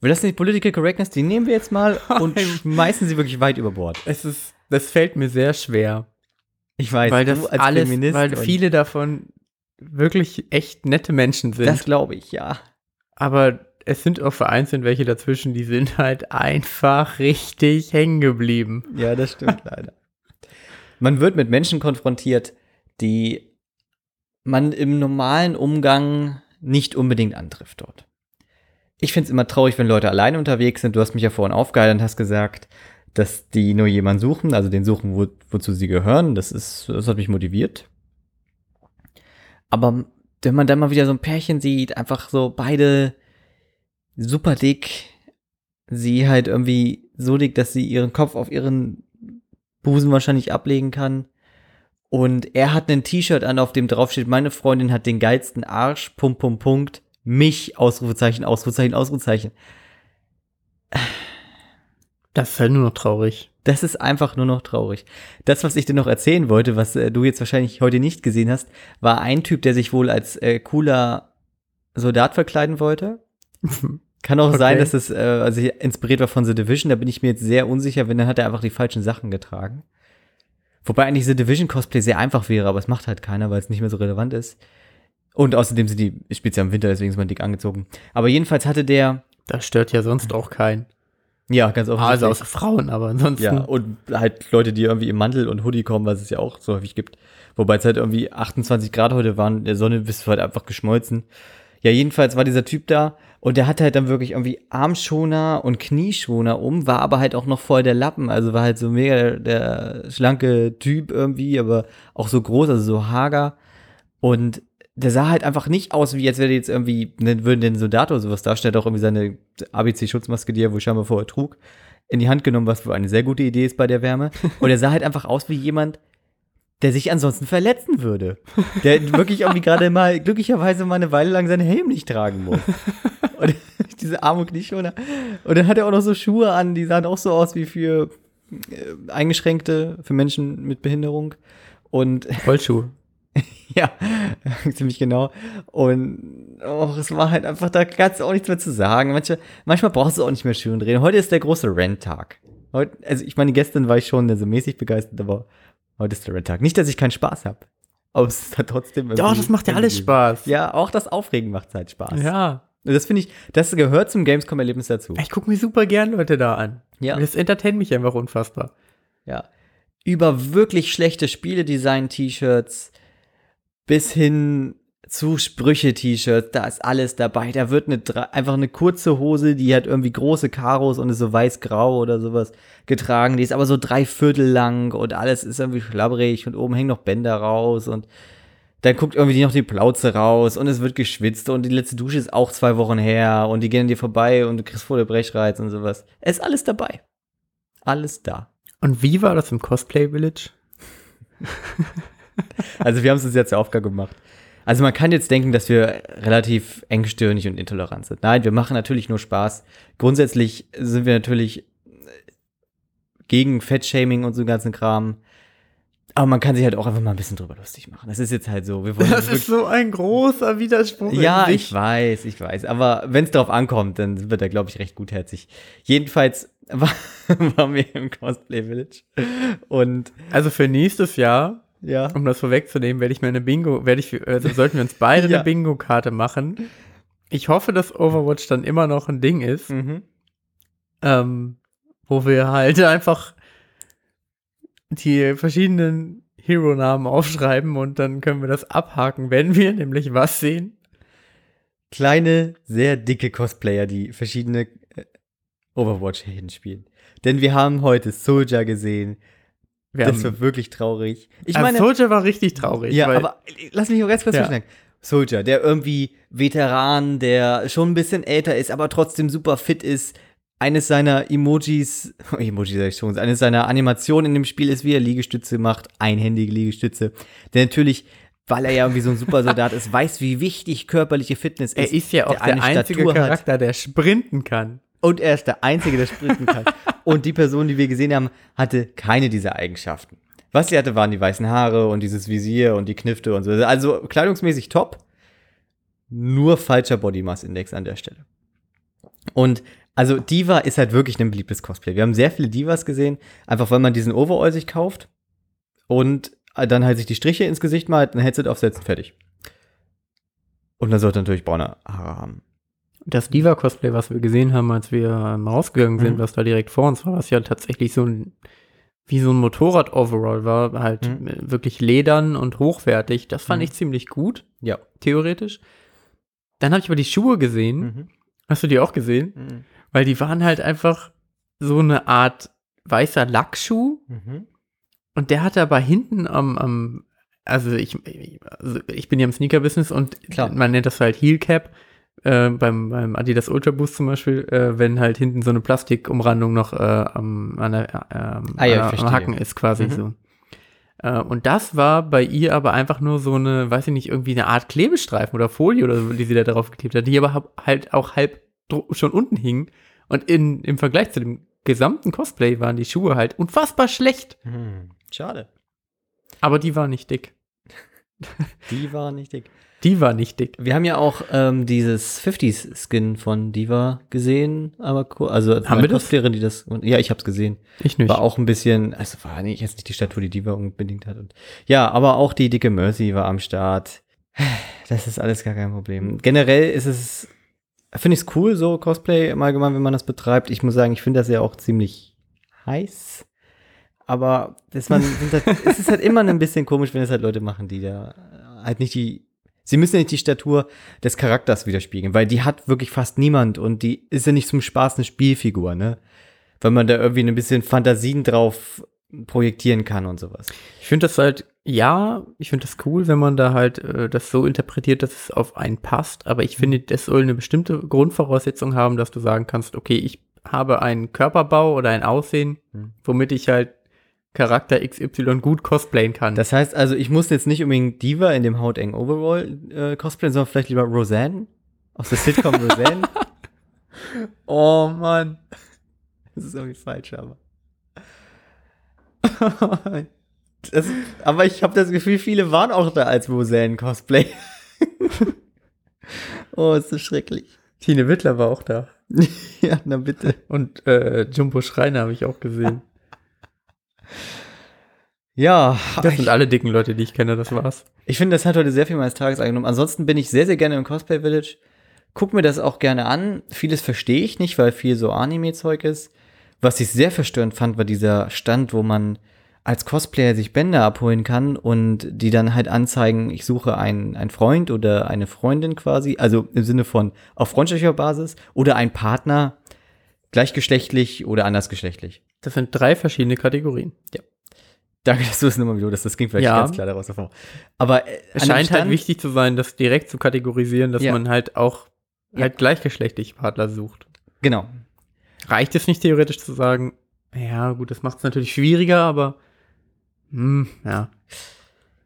Will das nicht Political Correctness? Die nehmen wir jetzt mal und schmeißen sie wirklich weit über Bord. Es ist, das fällt mir sehr schwer, Ich weiß, weil das alles, Feminist weil viele davon wirklich echt nette Menschen sind. Das glaube ich, ja. aber es sind auch vereinzelt welche dazwischen, die sind halt einfach richtig hängen geblieben. Ja, das stimmt leider. Man wird mit Menschen konfrontiert, die man im normalen Umgang nicht unbedingt antrifft dort. Ich finde es immer traurig, wenn Leute alleine unterwegs sind. Du hast mich ja vorhin aufgehalten und hast gesagt, dass die nur jemanden suchen, also den suchen, wo, wozu sie gehören. Das ist, das hat mich motiviert. Aber wenn man dann mal wieder so ein Pärchen sieht, einfach so beide super dick, sie halt irgendwie so dick, dass sie ihren Kopf auf ihren Busen wahrscheinlich ablegen kann. Und er hat ein T-Shirt an, auf dem draufsteht, meine Freundin hat den geilsten Arsch, Punkt, Punkt, Punkt, mich, Ausrufezeichen, Ausrufezeichen, Ausrufezeichen. Das ist halt nur noch traurig. Das ist einfach nur noch traurig. Das, was ich dir noch erzählen wollte, was äh, du jetzt wahrscheinlich heute nicht gesehen hast, war ein Typ, der sich wohl als äh, cooler Soldat verkleiden wollte. Kann auch Okay. sein, dass es äh, also inspiriert war von The Division. Da bin ich mir jetzt sehr unsicher, wenn dann hat er einfach die falschen Sachen getragen. Wobei eigentlich The Division Cosplay sehr einfach wäre, aber es macht halt keiner, weil es nicht mehr so relevant ist. Und außerdem sind die speziell im Winter, deswegen ist man dick angezogen. Aber jedenfalls hatte der Das stört ja sonst auch keinen. Ja, ganz Also offensichtlich. außer Frauen, aber ansonsten. Ja, und halt Leute, die irgendwie im Mantel und Hoodie kommen, was es ja auch so häufig gibt. Wobei es halt irgendwie 28 Grad heute waren, der Sonne bist du halt einfach geschmolzen. Ja, jedenfalls war dieser Typ da und der hatte halt dann wirklich irgendwie Armschoner und Knieschoner um, war aber halt auch noch voll der Lappen, also war halt so mega der, der schlanke Typ irgendwie, aber auch so groß, also so hager. Und der sah halt einfach nicht aus, wie als wäre jetzt irgendwie, ne, würden den Soldat oder sowas darstellen, auch irgendwie seine ABC-Schutzmaske, die er wohl scheinbar vorher trug, in die Hand genommen, was wohl eine sehr gute Idee ist bei der Wärme. Und er sah halt einfach aus wie jemand, der sich ansonsten verletzen würde. Der wirklich irgendwie gerade mal, glücklicherweise mal eine Weile lang seinen Helm nicht tragen muss. Und diese Arme und Knieschoner. Und dann hat er auch noch so Schuhe an, die sahen auch so aus wie für äh, Eingeschränkte, für Menschen mit Behinderung. Und Rollschuh. ja, ziemlich genau. Und oh, es war halt einfach, da kannst du auch nichts mehr zu sagen. Manche, manchmal brauchst du auch nicht mehr schön reden. Heute ist der große Renntag. Heute, also ich meine, gestern war ich schon so mäßig begeistert, aber heute ist der Renntag. Nicht, dass ich keinen Spaß habe. Aber es ist halt trotzdem. Doch, irgendwie das macht ja alles Spaß. Ja, auch das Aufregen macht halt Spaß. Ja. Und Das finde ich, das gehört zum Gamescom-Erlebnis dazu. Ich gucke mir super gern Leute da an. Ja. Das entertaint mich einfach unfassbar. Ja. Über wirklich schlechte Spieledesign-T-Shirts bis hin zu Sprüche-T-Shirts, da ist alles dabei. Da wird eine, einfach eine kurze Hose, die hat irgendwie große Karos und ist so weiß-grau oder sowas getragen. Die ist aber so drei Viertel lang und alles ist irgendwie schlabberig und oben hängen noch Bänder raus und dann guckt irgendwie noch die Plauze raus und es wird geschwitzt und die letzte Dusche ist auch zwei Wochen her und die gehen an dir vorbei und du kriegst voll der Brechreiz und sowas. Es ist alles dabei. Alles da. Und wie war das im Cosplay Village? Also wir haben es uns jetzt zur Aufgabe gemacht. Also man kann jetzt denken, dass wir relativ engstirnig und intolerant sind. Nein, wir machen natürlich nur Spaß. Grundsätzlich sind wir natürlich äh, gegen Fettshaming und so ganzen Kram. Aber man kann sich halt auch einfach mal ein bisschen drüber lustig machen. Das ist jetzt halt so. Das ist so ein großer Widerspruch. ja, ich weiß, ich weiß. Aber wenn es darauf ankommt, dann sind wir da, glaube ich, recht gutherzig. Jedenfalls war, waren wir im Cosplay Village. Und Also für nächstes Jahr, ja. um das vorwegzunehmen, werde ich mir eine Bingo, werde ich, also sollten wir uns beide Ja. eine Bingo-Karte machen. Ich hoffe, dass Overwatch dann immer noch ein Ding ist, Mhm. ähm, wo wir halt einfach die verschiedenen Hero-Namen aufschreiben und dann können wir das abhaken, wenn wir nämlich was sehen. kleine, sehr dicke Cosplayer, die verschiedene äh, Overwatch-Helden spielen. Denn wir haben heute Soldier gesehen. Wir das war wirklich traurig. Ich also meine, Soldier war richtig traurig. ja, aber äh, lass mich mal ganz kurz Ja. ja. Soldier, der irgendwie Veteran, der schon ein bisschen älter ist, aber trotzdem super fit ist. Eines seiner Emojis, Emoji sag ich schon, eines seiner Animationen in dem Spiel ist, wie er Liegestütze macht, einhändige Liegestütze. Der natürlich, weil er ja irgendwie so ein Supersoldat ist, weiß, wie wichtig körperliche Fitness er ist. ist ja auch der, eine einzige Statur hat. Charakter, der sprinten kann. Und er ist der Einzige, der sprinten kann. und die Person, die wir gesehen haben, hatte keine dieser Eigenschaften. Was sie hatte, waren die weißen Haare und dieses Visier und die Knifte und so. Also kleidungsmäßig top. Nur falscher Body Mass Index an der Stelle. Und also Diva ist halt wirklich ein beliebtes Cosplay. Wir haben sehr viele Divas gesehen, einfach weil man diesen Overall sich kauft und dann halt sich die Striche ins Gesicht malt, ein Headset aufsetzt, fertig. Und dann sollte natürlich braune Haare haben. Das Diva-Cosplay, was wir gesehen haben, als wir rausgegangen sind, Mhm. was da direkt vor uns war, was ja tatsächlich so ein, wie so ein Motorrad-Overall war, halt Mhm. äh, wirklich ledern und hochwertig. Das fand Mhm. ich ziemlich gut, Ja. theoretisch. Dann habe ich aber die Schuhe gesehen. Mhm. Hast du die auch gesehen? Mhm. Weil die waren halt einfach so eine Art weißer Lackschuh Mhm. und der hatte aber hinten am, am also ich, also ich bin ja im Sneaker-Business und Klar. man nennt das halt Heel Cap. Äh, beim, beim Adidas Ultra Boost zum Beispiel, äh, wenn halt hinten so eine Plastikumrandung noch äh, am, an der, äh, ähm, Ah ja, am. Hacken ist quasi Mhm. so. Äh, und das war bei ihr aber einfach nur so eine, weiß ich nicht, irgendwie eine Art Klebestreifen oder Folie oder so, die sie da drauf geklebt hat, die aber halt auch halb schon unten hing. Und in, im Vergleich zu dem gesamten Cosplay waren die Schuhe halt unfassbar schlecht. Hm, Schade. Aber die war nicht dick. Die war nicht dick. Die war nicht dick. Wir haben ja auch ähm, dieses 50s-Skin von Diva gesehen, aber co- also Haben wir das? Die das ja, ich hab's gesehen. Ich nicht. War auch ein bisschen, also war nicht jetzt nicht die Statur, die Diva unbedingt hat und ja, aber auch die dicke Mercy war am Start. Das ist alles gar kein Problem. Generell ist es finde ich es cool, so Cosplay im Allgemeinen, wenn man das betreibt. Ich muss sagen, ich finde das ja auch ziemlich heiß. Aber das man, halt, es ist halt immer ein bisschen komisch, wenn es halt Leute machen, die da halt nicht die. Sie müssen nicht die Statur des Charakters widerspiegeln, weil die hat wirklich fast niemand und die ist ja nicht zum Spaß eine Spielfigur, ne? Weil man da irgendwie ein bisschen Fantasien drauf projektieren kann und sowas. Ich finde das halt, ja, ich finde das cool, wenn man da halt äh, das so interpretiert, dass es auf einen passt, aber ich finde, das soll eine bestimmte Grundvoraussetzung haben, dass du sagen kannst, okay, ich habe einen Körperbau oder ein Aussehen, Hm. womit ich halt Charakter XY gut cosplayen kann. Das heißt also, ich muss jetzt nicht unbedingt Diva in dem hautengen Overall äh, cosplayen, sondern vielleicht lieber Roseanne aus der Sitcom Roseanne. oh Mann. Das ist irgendwie falsch, aber. das, aber ich habe das Gefühl, viele waren auch da als Roseanne-Cosplay. oh, ist so schrecklich. Tine Wittler war auch da. ja, na bitte. Und äh, Jumbo Schreiner habe ich auch gesehen. Ja, Das ich, sind alle dicken Leute, die ich kenne, das war's. ich finde, das hat heute sehr viel meines Tages eingenommen. Ansonsten bin ich sehr, sehr gerne im Cosplay Village. Guck mir das auch gerne an. Vieles verstehe ich nicht, weil viel so Anime-Zeug ist. Was ich sehr verstörend fand, war dieser Stand, wo man als Cosplayer sich Bänder abholen kann und die dann halt anzeigen, ich suche einen, einen Freund oder eine Freundin quasi, also im Sinne von auf freundschaftlicher Basis oder ein Partner, gleichgeschlechtlich oder andersgeschlechtlich. Das sind drei verschiedene Kategorien. Danke, dass du es nochmal wiederholst. Das ging vielleicht Ja. ganz klar daraus hervor. Aber äh, Es scheint halt wichtig zu sein, das direkt zu kategorisieren, dass Ja. man halt auch Ja. halt gleichgeschlechtliche Partner sucht. Genau. Reicht es nicht theoretisch zu sagen, ja, gut, das macht es natürlich schwieriger, aber hm, ja.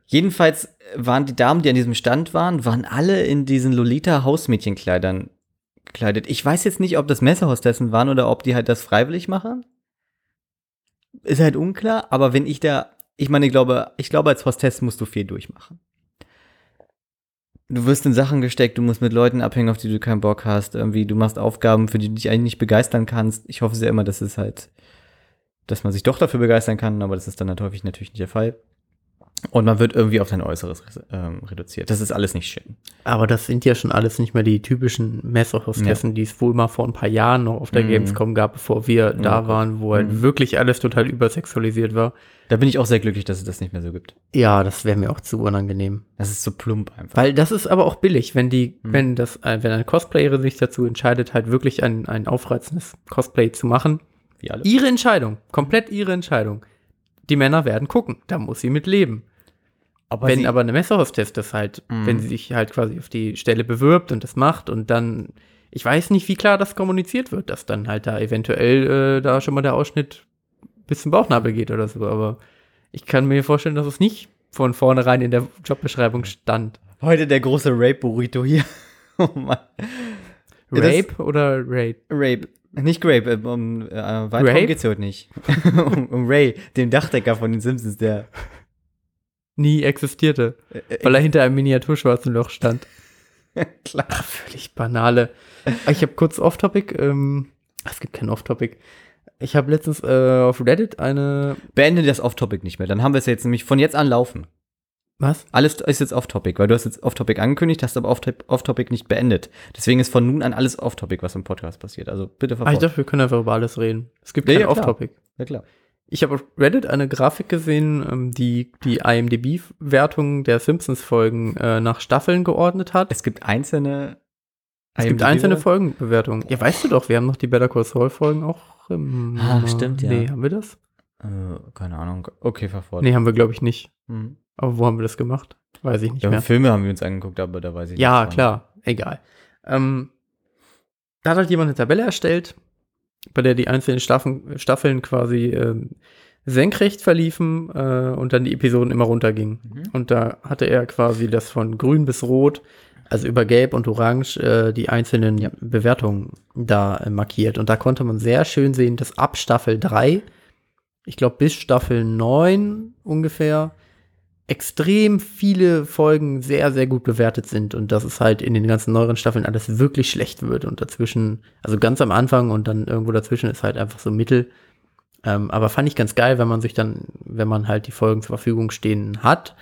Jedenfalls waren die Damen, die an diesem Stand waren, waren alle in diesen Lolita-Hausmädchenkleidern gekleidet. Ich weiß jetzt nicht, ob das Messerhostessen waren oder ob die halt das freiwillig machen. Ist halt unklar, aber wenn ich da, ich meine, ich glaube, ich glaube, als Hostess musst du viel durchmachen. Du wirst in Sachen gesteckt, du musst mit Leuten abhängen, auf die du keinen Bock hast. Irgendwie, du machst Aufgaben, für die du dich eigentlich nicht begeistern kannst. Ich hoffe sehr immer, dass es halt, dass man sich doch dafür begeistern kann, aber das ist dann halt häufig natürlich nicht der Fall. Und man wird irgendwie auf dein Äußeres ähm, reduziert. Das ist alles nicht schön. Aber das sind ja schon alles nicht mehr die typischen Messerhostessen, die es wohl mal vor ein paar Jahren noch auf der Mhm. Gamescom gab, bevor wir da Gott. waren, wo halt Mhm. wirklich alles total übersexualisiert war. Da bin ich auch sehr glücklich, dass es das nicht mehr so gibt. Ja, das wäre mir auch zu unangenehm. Das ist so plump einfach. Weil das ist aber auch billig, wenn die, Mhm. wenn das, äh, wenn eine Cosplayerin sich dazu entscheidet, halt wirklich ein, ein aufreizendes Cosplay zu machen. Wie alle. Ihre Entscheidung, komplett ihre Entscheidung. Die Männer werden gucken, da muss sie mit leben. Aber wenn aber eine Messerhostess das halt, Mhm. wenn sie sich halt quasi auf die Stelle bewirbt und das macht und dann, ich weiß nicht, wie klar das kommuniziert wird, dass dann halt da eventuell äh, da schon mal der Ausschnitt bis zum Bauchnabel geht oder so, aber ich kann mir vorstellen, dass es nicht von vornherein in der Jobbeschreibung stand. heute der große Rape-Burrito hier. oh Mann. Ja, das- Rape oder Rape? Rape. Nicht Grape, äh, um äh, weiter Rape? geht's heute nicht. um, um Ray, den Dachdecker von den Simpsons, der. Nie existierte, Äh, weil er hinter einem Miniaturschwarzen Loch stand. klar. Völlig banale. Ich habe kurz Off-Topic, ähm, es gibt kein Off-Topic. Ich habe letztens äh, auf Reddit eine, Beende das Off-Topic nicht mehr. Dann haben wir es jetzt nämlich von jetzt an laufen. Was? Alles ist jetzt Off-Topic, weil du hast jetzt Off-Topic angekündigt, hast aber Off- Off-Topic nicht beendet. Deswegen ist von nun an alles Off-Topic, was im Podcast passiert. Also bitte Ah, ich verfolgt. dachte, wir können einfach über alles reden. Es gibt kein ja. Off-Topic. ja, klar. Ich habe auf Reddit eine Grafik gesehen, ähm, die die IMDb-Wertung der Simpsons-Folgen äh, nach Staffeln geordnet hat. Es gibt einzelne. Es gibt einzelne Folgenbewertungen. Ja, weißt du doch, wir haben noch die Better Call Saul-Folgen auch. im- Ah, stimmt, ja. Nee, haben wir das? Äh, keine Ahnung. Okay, verfolgt. Nee, haben wir, glaube ich, nicht. Mhm. Aber wo haben wir das gemacht? Weiß ich nicht Ja, mehr. Filme haben wir uns angeguckt, aber da weiß ich Ja, nicht. klar, egal. Ähm, da hat halt jemand eine Tabelle erstellt, bei der die einzelnen Staffeln, Staffeln quasi ähm, senkrecht verliefen äh, und dann die Episoden immer runtergingen. Mhm. Und da hatte er quasi das von grün bis rot, also über gelb und orange, äh, die einzelnen Ja. Bewertungen da äh, markiert. Und da konnte man sehr schön sehen, dass ab Staffel 3, ich glaube bis Staffel 9 ungefähr, extrem viele Folgen sehr, sehr gut bewertet sind und dass es halt in den ganzen neueren Staffeln alles wirklich schlecht wird und dazwischen, also ganz am Anfang und dann irgendwo dazwischen ist halt einfach so Mittel. Ähm, aber fand ich ganz geil, wenn man sich dann, wenn man halt die Folgen zur Verfügung stehen hat,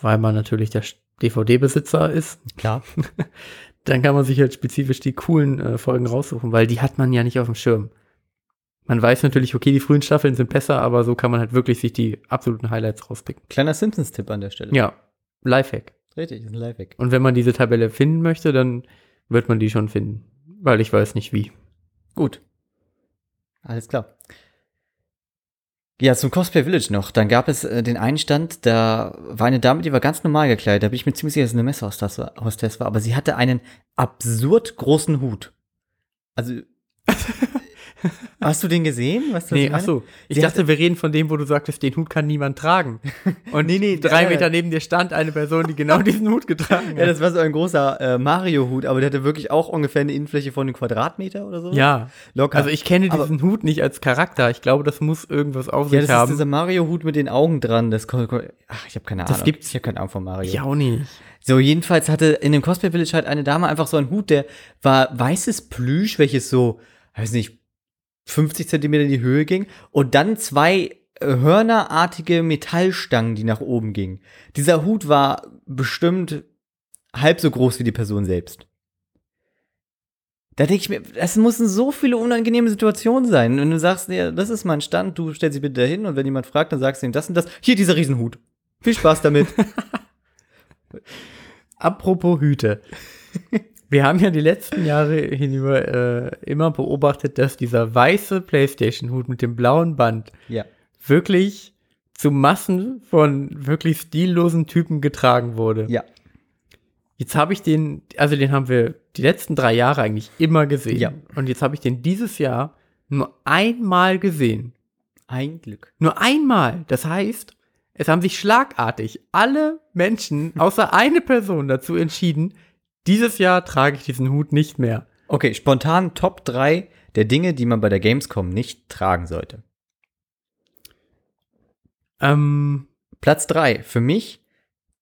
weil man natürlich der DVD-Besitzer ist, Klar. Dann kann man sich halt spezifisch die coolen äh, Folgen raussuchen, weil die hat man ja nicht auf dem Schirm. Man weiß natürlich, okay, die frühen Staffeln sind besser, aber so kann man halt wirklich sich die absoluten Highlights rauspicken. Kleiner Simpsons-Tipp an der Stelle. Ja, Lifehack. Richtig, ist ein Lifehack. Und wenn man diese Tabelle finden möchte, dann wird man die schon finden. Weil ich weiß nicht wie. Gut. Alles klar. Ja, zum Cosplay Village noch. Dann gab es äh, den einen Stand, da war eine Dame, die war ganz normal gekleidet. Da bin ich mir ziemlich sicher, dass es eine Messehostess war. Aber sie hatte einen absurd großen Hut. Also, hast du den gesehen? Weißt du, was Nee, ach so. Ich Sie dachte, wir reden von dem, wo du sagtest, den Hut kann niemand tragen. Und Nee, nee, drei äh, Meter neben dir stand eine Person, die genau diesen Hut getragen Ja, hat. das war so ein großer äh, Mario-Hut, aber der hatte wirklich auch ungefähr eine Innenfläche von einem Quadratmeter oder so. Ja, locker. also ich kenne Aber- diesen Hut nicht als Charakter. Ich glaube, das muss irgendwas auf ja, sich das ist haben. dieser Mario-Hut mit den Augen dran. Das, ach, ich habe keine Ahnung. Das gibt's. Ich habe keine Ahnung von Mario. Ich auch nicht. So, jedenfalls hatte in dem Cosplay Village halt eine Dame einfach so einen Hut, der war weißes Plüsch, welches so, weiß nicht, 50 Zentimeter in die Höhe ging und dann zwei äh, hörnerartige Metallstangen, die nach oben gingen. Dieser Hut war bestimmt halb so groß wie die Person selbst. Da denke ich mir, das müssen so viele unangenehme Situationen sein. Wenn du sagst, ja, das ist mein Stand, du stellst dich bitte dahin und wenn jemand fragt, dann sagst du ihm das und das. Hier, dieser Riesenhut. Viel Spaß damit. Apropos Hüte. Wir haben ja die letzten Jahre hinüber äh, immer beobachtet, dass dieser weiße PlayStation-Hut mit dem blauen Band ja. wirklich zu Massen von wirklich stillosen Typen getragen wurde. Ja. Jetzt habe ich den, also den haben wir die letzten drei Jahre eigentlich immer gesehen. Ja. Und jetzt habe ich den dieses Jahr nur einmal gesehen. Ein Glück. Nur einmal. Das heißt, es haben sich schlagartig alle Menschen außer eine Person dazu entschieden, dieses Jahr trage ich diesen Hut nicht mehr. Okay, spontan Top 3 der Dinge, die man bei der Gamescom nicht tragen sollte. Ähm, Platz 3 für mich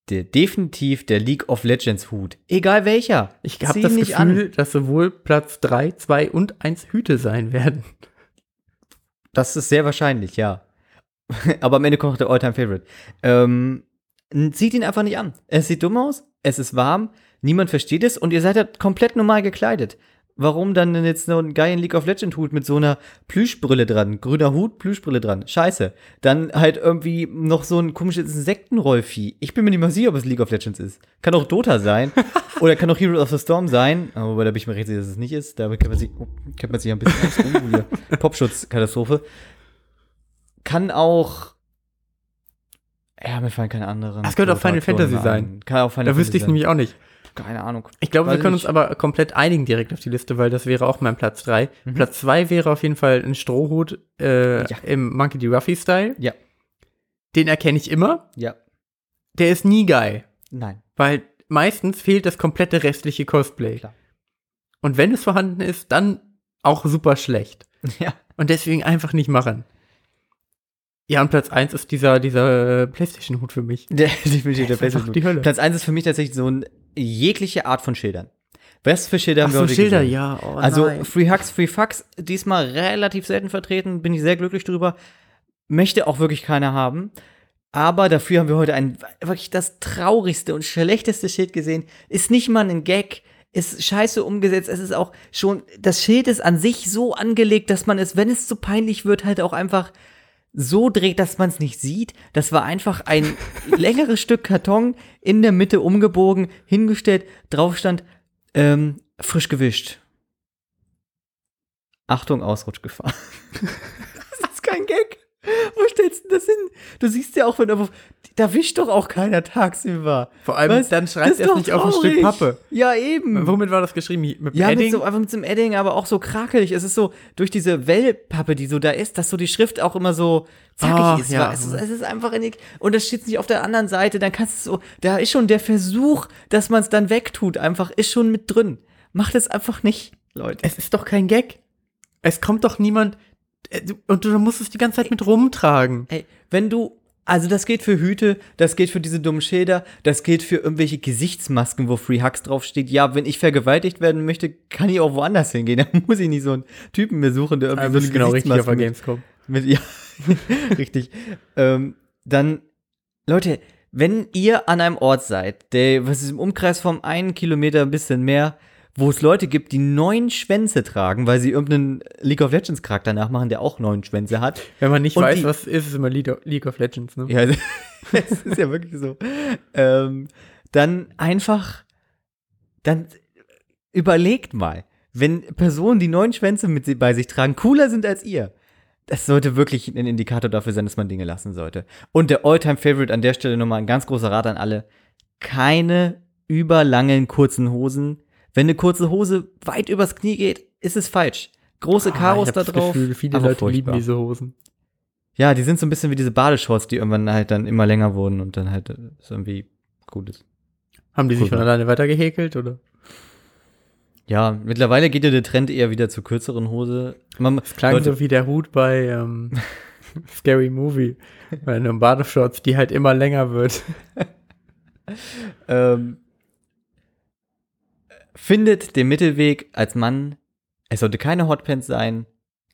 der, definitiv der League of Legends Hut. Egal welcher. ich habe das nicht Gefühl, dass sowohl Platz 3, 2 und 1 Hüte sein werden. Das ist sehr wahrscheinlich, ja. Aber am Ende kommt der Alltime Favorite. Ähm, zieht ihn einfach nicht an. Es sieht dumm aus, es ist warm, niemand versteht es und ihr seid halt komplett normal gekleidet. Warum dann denn jetzt so einen geilen League of Legends Hut mit so einer Plüschbrille dran? Grüner Hut, Plüschbrille dran. Scheiße. Dann halt irgendwie noch so ein komisches Insektenrollvieh. Ich bin mir nicht mal sicher, ob es League of Legends ist. Kann auch Dota sein. oder kann auch Heroes of the Storm sein. Aber da bin ich mir recht sicher, dass es nicht ist. Da kennt man sich, oh, kennt man sich ein bisschen aus. Oh, hier. Popschutz-Katastrophe. Kann auch. Ja, mir fallen keine anderen. Das könnte auch Final Fantasy ein. sein. Kann auch Final Da wüsste ich Fantasy nämlich auch nicht. Keine Ahnung. Ich glaube, Weiß wir können ich uns aber komplett einigen direkt auf die Liste, weil das wäre auch mein Platz 3. Mhm. Platz 2 wäre auf jeden Fall ein Strohhut äh, Ja. im Monkey D. Ruffy-Style. Ja. Den erkenne ich immer. Ja. Der ist nie geil, Nein. weil meistens fehlt das komplette restliche Cosplay. Klar. Und wenn es vorhanden ist, dann auch super schlecht. Ja. Und deswegen einfach nicht machen. Ja, und Platz 1 ist dieser, dieser äh, Playstation-Hut für mich. Der, definitiv der die Hölle. Platz 1 ist für mich tatsächlich so ein jegliche Art von Schildern. Was für Schilder haben Ach wir so, heute Schilder, gesehen? ja. Oh, Also nein. Free Hugs, Free Fucks, diesmal relativ selten vertreten, bin ich sehr glücklich drüber. Möchte auch wirklich keiner haben. Aber dafür haben wir heute ein wirklich das traurigste und schlechteste Schild gesehen. Ist nicht mal ein Gag, ist scheiße umgesetzt. Es ist auch schon, das Schild ist an sich so angelegt, dass man es, wenn es zu peinlich wird, halt auch einfach so dreht, dass man es nicht sieht. Das war einfach ein längeres Stück Karton in der Mitte umgebogen, hingestellt, drauf stand ähm, frisch gewischt. Achtung, Ausrutschgefahr. das ist kein Gag. Wo stellst du das hin? Du siehst ja auch, wenn du, da wischt doch auch keiner tagsüber. Vor allem, Was? dann schreibt er es nicht auf ein Stück. Pappe. Ja, eben. Womit war das geschrieben? Mit Ja, Edding? mit so, einfach mit so einem Edding, aber auch so krakelig. Es ist so, durch diese Wellpappe, die so da ist, dass so die Schrift auch immer so zackig Ah, ist. ja. Es ist. Es ist einfach in die, und das steht nicht auf der anderen Seite, dann kannst du so, da ist schon der Versuch, dass man es dann wegtut, einfach, ist schon mit drin. Macht es einfach nicht, Leute. Es ist doch kein Gag. Es kommt doch niemand. Äh, Und du musst es die ganze Zeit mit rumtragen. Ey, wenn du, also das geht für Hüte, das geht für diese dummen Schilder, das geht für irgendwelche Gesichtsmasken, wo Free Hugs draufsteht. Ja, wenn ich vergewaltigt werden möchte, kann ich auch woanders hingehen. Da muss ich nicht so einen Typen mehr suchen, der irgendwie Also so eine genau richtig auf der Gamescom. Mit, ja, richtig. ähm, dann, Leute, wenn ihr an einem Ort seid, der, was ist im Umkreis vom einen Kilometer ein bisschen mehr, wo es Leute gibt, die neun Schwänze tragen, weil sie irgendeinen League of Legends Charakter nachmachen, der auch neun Schwänze hat. Wenn man nicht Und weiß, die- was ist, ist immer League of- Legends, ne? Ja, das ist ja wirklich so. Ähm, dann einfach, dann überlegt mal, wenn Personen, die neun Schwänze mit sie bei sich tragen, cooler sind als ihr. Das sollte wirklich ein Indikator dafür sein, dass man Dinge lassen sollte. Und der Alltime-Favorite an der Stelle nochmal ein ganz großer Rat an alle. Keine überlangen kurzen Hosen. Wenn eine kurze Hose weit übers Knie geht, ist es falsch. Große Ah, Karos ich da drauf. Gefühl, viele Leute lieben furchtbar. diese Hosen. Ja, die sind so ein bisschen wie diese Badeshorts, die irgendwann halt dann immer länger wurden und dann halt äh, so irgendwie gut ist. Haben die sich Cool. von alleine weitergehäkelt, oder? Ja, mittlerweile geht ja der Trend eher wieder zur kürzeren Hose. Man, Das klang Leute, so wie der Hut bei ähm, Scary Movie. Bei einem Badeshorts, die halt immer länger wird. ähm, findet den Mittelweg als Mann. Es sollte keine Hotpants sein,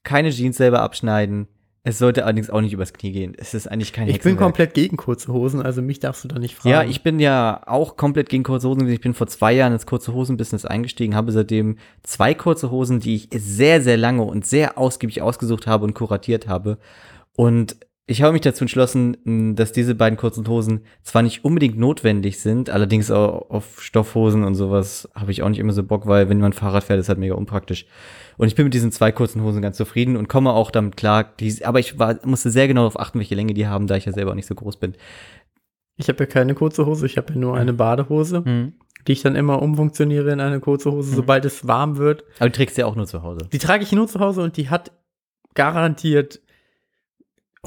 keine Jeans selber abschneiden. Es sollte allerdings auch nicht übers Knie gehen. Es ist eigentlich kein Ich bin komplett gegen kurze Hosen, also mich darfst du da nicht fragen. Ja, ich bin ja auch komplett gegen kurze Hosen. Ich bin vor zwei Jahren ins kurze Hosen-Business eingestiegen, habe seitdem zwei kurze Hosen, die ich sehr, sehr lange und sehr ausgiebig ausgesucht habe und kuratiert habe. Und ich habe mich dazu entschlossen, dass diese beiden kurzen Hosen zwar nicht unbedingt notwendig sind, allerdings auch auf Stoffhosen und sowas habe ich auch nicht immer so Bock, weil wenn man Fahrrad fährt, ist halt mega unpraktisch. Und ich bin mit diesen zwei kurzen Hosen ganz zufrieden und komme auch damit klar. Die, aber ich war, musste sehr genau darauf achten, welche Länge die haben, da ich ja selber auch nicht so groß bin. Ich habe ja keine kurze Hose, ich habe ja nur eine Badehose, Mhm. die ich dann immer umfunktioniere in eine kurze Hose, sobald es warm wird. Aber du trägst ja auch nur zu Hause. Die trage ich nur zu Hause und die hat garantiert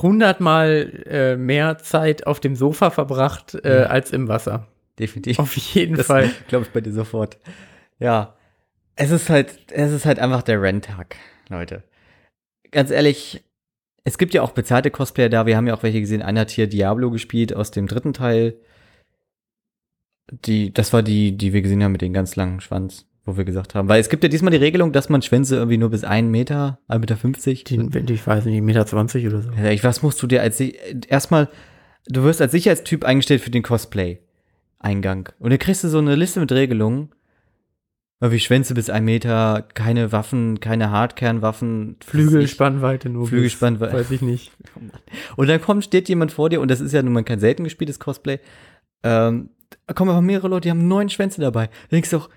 hundertmal äh, mehr Zeit auf dem Sofa verbracht äh, als im Wasser. Definitiv. Auf jeden Das Fall. glaube ich bei dir sofort. Ja. Es ist halt, es ist halt einfach der Renntag, Leute. Ganz ehrlich, es gibt ja auch bezahlte Cosplayer da. Wir haben ja auch welche gesehen. Einer hat hier Diablo gespielt aus dem dritten Teil. Die, das war die, die wir gesehen haben mit dem ganz langen Schwanz, wo wir gesagt haben. Weil es gibt ja diesmal die Regelung, dass man Schwänze irgendwie nur bis einen Meter, 1,50 Meter. 50. Die, ich weiß nicht, Meter 20 oder so. Ja, ich, was musst du dir als erstmal, du wirst als Sicherheitstyp eingestellt für den Cosplay-Eingang. Und dann kriegst du so eine Liste mit Regelungen. Wie Schwänze bis ein Meter, keine Waffen, keine Hardkernwaffen. Flügelspannweite nur. Flügelspannweite. Weiß ich nicht. Und dann kommt, steht jemand vor dir, und das ist ja nun mal kein selten gespieltes Cosplay. Ähm, da kommen einfach mehrere Leute, die haben neun Schwänze dabei. Da denkst du auch,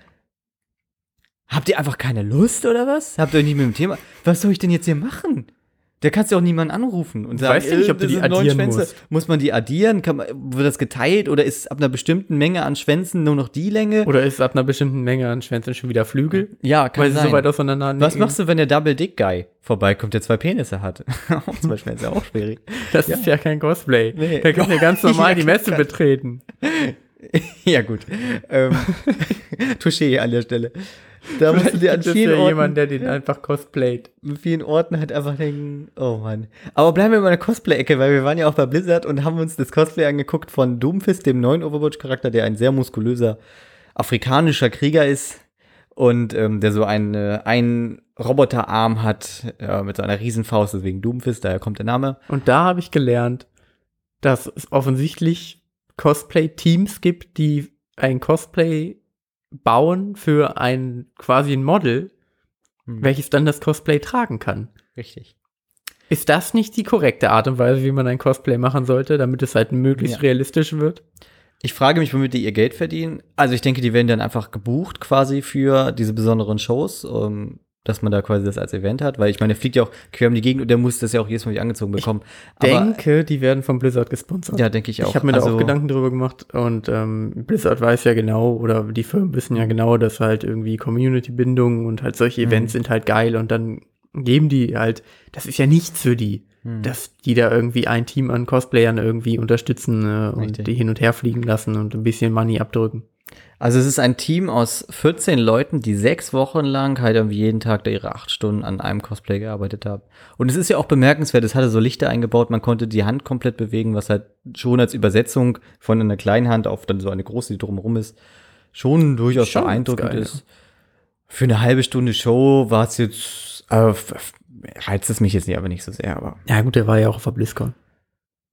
habt ihr einfach keine Lust oder was? Habt ihr euch nicht mit dem Thema? Was soll ich denn jetzt hier machen? Da kannst du auch niemanden anrufen und sagen, Weißt du nicht, ob du die addieren Schwänze. musst? Muss man die addieren? Kann man, wird das geteilt oder ist es ab einer bestimmten Menge an Schwänzen nur noch die Länge? Oder ist ab einer bestimmten Menge an Schwänzen schon wieder Flügel? ja, kann Weil sie sein. so weit auseinander was machst du, wenn der Double Dick Guy vorbeikommt, der zwei Penisse hat? auch zwei Schwänze, auch schwierig. Das ist ja kein Cosplay. Nee. Der kann ja ganz normal Ja, die Messe betreten. ja, gut. Ähm, Touché an der Stelle. Da musst du dir an vielen, ja Orten, jemand, der den einfach cosplayt. an vielen Orten halt einfach denken, oh Mann. Aber bleiben wir mal in der Cosplay-Ecke, weil wir waren ja auch bei Blizzard und haben uns das Cosplay angeguckt von Doomfist, dem neuen Overwatch-Charakter, der ein sehr muskulöser afrikanischer Krieger ist und ähm, der so einen, äh, einen Roboterarm hat äh, mit so einer Riesenfaust, deswegen Doomfist, daher kommt der Name. Und da habe ich gelernt, dass es offensichtlich Cosplay-Teams gibt, die ein Cosplay bauen für ein quasi ein Model, Hm. welches dann das Cosplay tragen kann. Richtig. Ist das nicht die korrekte Art und Weise, wie man ein Cosplay machen sollte, damit es halt möglichst Ja. realistisch wird? Ich frage mich, womit die ihr Geld verdienen. Also ich denke, die werden dann einfach gebucht quasi für diese besonderen Shows, um, dass man da quasi das als Event hat, weil ich meine, der fliegt ja auch quer um die Gegend und der muss das ja auch jedes Mal angezogen bekommen. Denke, die werden von Blizzard gesponsert. ja, denke ich auch. Ich habe mir da Also, auch Gedanken drüber gemacht und ähm, Blizzard weiß ja genau, oder die Firmen wissen ja genau, dass halt irgendwie Community-Bindungen und halt solche Mhm. Events sind halt geil und dann geben die halt, das ist ja nichts für die, Hm. dass die da irgendwie ein Team an Cosplayern irgendwie unterstützen äh, und Richtig. die hin und her fliegen lassen und ein bisschen Money abdrücken. Also es ist ein Team aus 14 Leuten, die sechs Wochen lang halt irgendwie jeden Tag da ihre acht Stunden an einem Cosplay gearbeitet haben. Und es ist ja auch bemerkenswert, es hatte so Lichter eingebaut, man konnte die Hand komplett bewegen, was halt schon als Übersetzung von einer kleinen Hand auf dann so eine große, die drumherum ist, schon durchaus Schon beeindruckend geil, ist. Für eine halbe Stunde Show war es jetzt, äh, reizt es mich jetzt nicht, aber nicht so sehr, aber Ja gut, der war ja auch auf der BlizzCon.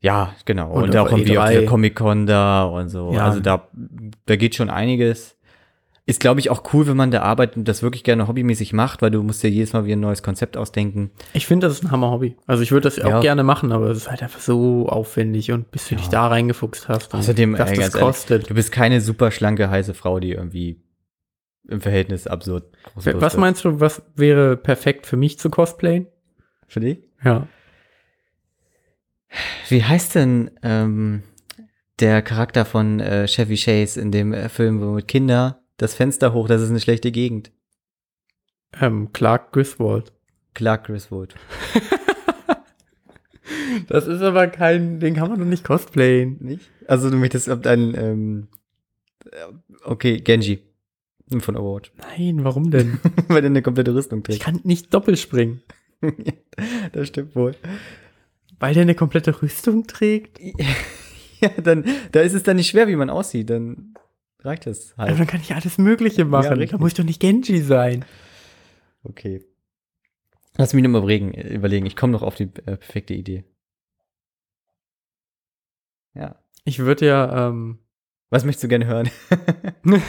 Ja, genau. Und Und, auch irgendwie auf E3. der Comic-Con da und so. Ja. Also da, da geht schon einiges. Ist, glaube ich, auch cool, wenn man da arbeitet und das wirklich gerne hobbymäßig macht, weil du musst dir jedes Mal wieder ein neues Konzept ausdenken. Ich finde, das ist ein Hammer-Hobby. Also ich würde das Ja. auch gerne machen, aber es ist halt einfach so aufwendig und bis du dich da reingefuchst hast und Außerdem, was ey, das ganz ehrlich, kostet. Du bist keine super schlanke, heiße Frau, die irgendwie im Verhältnis absurd Was meinst du, was wäre perfekt für mich zu cosplayen? Für dich? Ja. Wie heißt denn ähm, der Charakter von äh, Chevy Chase in dem äh, Film, wo mit Kinder das Fenster hoch, das ist eine schlechte Gegend? Ähm, Clark Griswold. Clark Griswold. Das ist aber kein, den kann man doch nicht cosplayen. Nicht? Also du möchtest ob dein, ähm, äh, okay, Genji von Overwatch. Nein, warum denn? Weil der eine komplette Rüstung Ich trägt. kann nicht doppelt springen. das stimmt wohl. Weil der eine komplette Rüstung trägt? Ja, dann, da ist es dann nicht schwer, wie man aussieht, dann reicht das Aber halt. dann kann ich alles Mögliche machen. richtig. da muss ich doch nicht Genji sein. Okay. Lass mich nochmal überlegen, überlegen. Ich komme noch auf die äh, perfekte Idee. Ja. Ich würde ja, ähm, Was möchtest du gerne hören?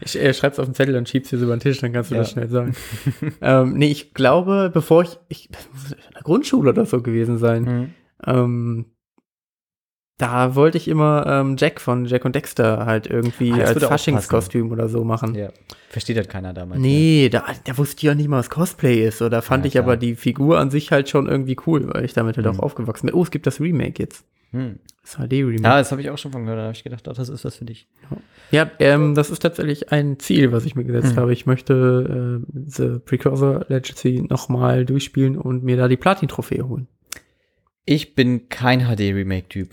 ich äh, schreib's auf den Zettel und schieb's hier so über den Tisch, dann kannst du Ja. das schnell sagen. ähm, nee, ich glaube, bevor ich, ich, das muss in der Grundschule oder so gewesen sein, Mhm. ähm, da wollte ich immer ähm, Jack von Jack und Dexter halt irgendwie Ah, als Faschingskostüm oder so machen. Ja. Versteht halt keiner damals. Nee, da, da wusste ich ja nicht mal, was Cosplay ist. Oder fand Ja, ich aber klar. die Figur an sich halt schon irgendwie cool, weil ich damit halt Mhm. auch aufgewachsen bin. Oh, es gibt das Remake jetzt. Hm. Das HD-Remake. Ja, das habe ich auch schon von gehört. Da habe ich gedacht, ach, das ist was für dich. Ja, ähm, das ist tatsächlich ein Ziel, was ich mir gesetzt Mhm. habe. Ich möchte äh, The Precursor Legacy nochmal durchspielen und mir da die Platin-Trophäe holen. Ich bin kein HD-Remake-Typ.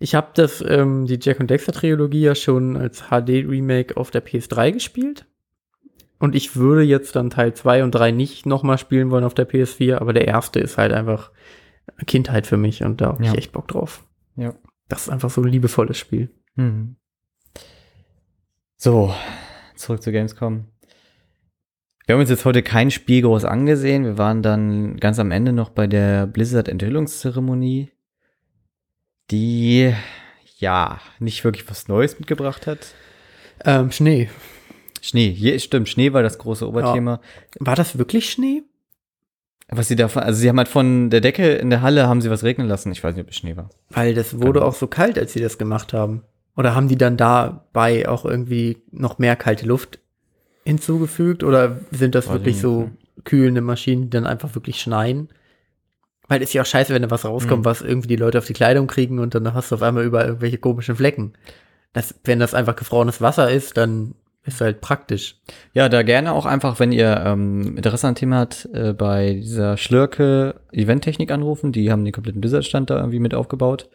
Ich habe das, ähm, die Jack und Dexter Trilogie ja schon als HD-Remake auf der PS3 gespielt. Und ich würde jetzt dann Teil 2 und 3 nicht nochmal spielen wollen auf der PS4, aber der erste ist halt einfach Kindheit für mich und da habe Ja. ich echt Bock drauf. Ja. Das ist einfach so ein liebevolles Spiel. Mhm. So, zurück zu Gamescom. Wir haben uns jetzt heute kein Spiel groß angesehen. Wir waren dann ganz am Ende noch bei der Blizzard-Enthüllungszeremonie, die ja nicht wirklich was Neues mitgebracht hat. Ähm, Schnee. Schnee, hier stimmt, Schnee war das große Oberthema. War das wirklich Schnee? Was sie davon, also sie haben halt von der Decke in der Halle haben sie was regnen lassen. Ich weiß nicht, ob es Schnee war. Weil das wurde Genau. auch so kalt, als sie das gemacht haben. Oder haben die dann dabei auch irgendwie noch mehr kalte Luft hinzugefügt? Oder sind das Weiß ich wirklich so kühlende Maschinen, die dann einfach wirklich schneien? Weil es ist ja auch scheiße, wenn da was rauskommt, Mhm. was irgendwie die Leute auf die Kleidung kriegen und dann hast du auf einmal überall irgendwelche komischen Flecken. Das, wenn das einfach gefrorenes Wasser ist, dann ist halt praktisch. Ja, da gerne auch einfach, wenn ihr ähm, Interesse an dem Thema habt, äh, bei dieser Schlürke Eventtechnik anrufen. Die haben den kompletten Blizzard-Stand da irgendwie mit aufgebaut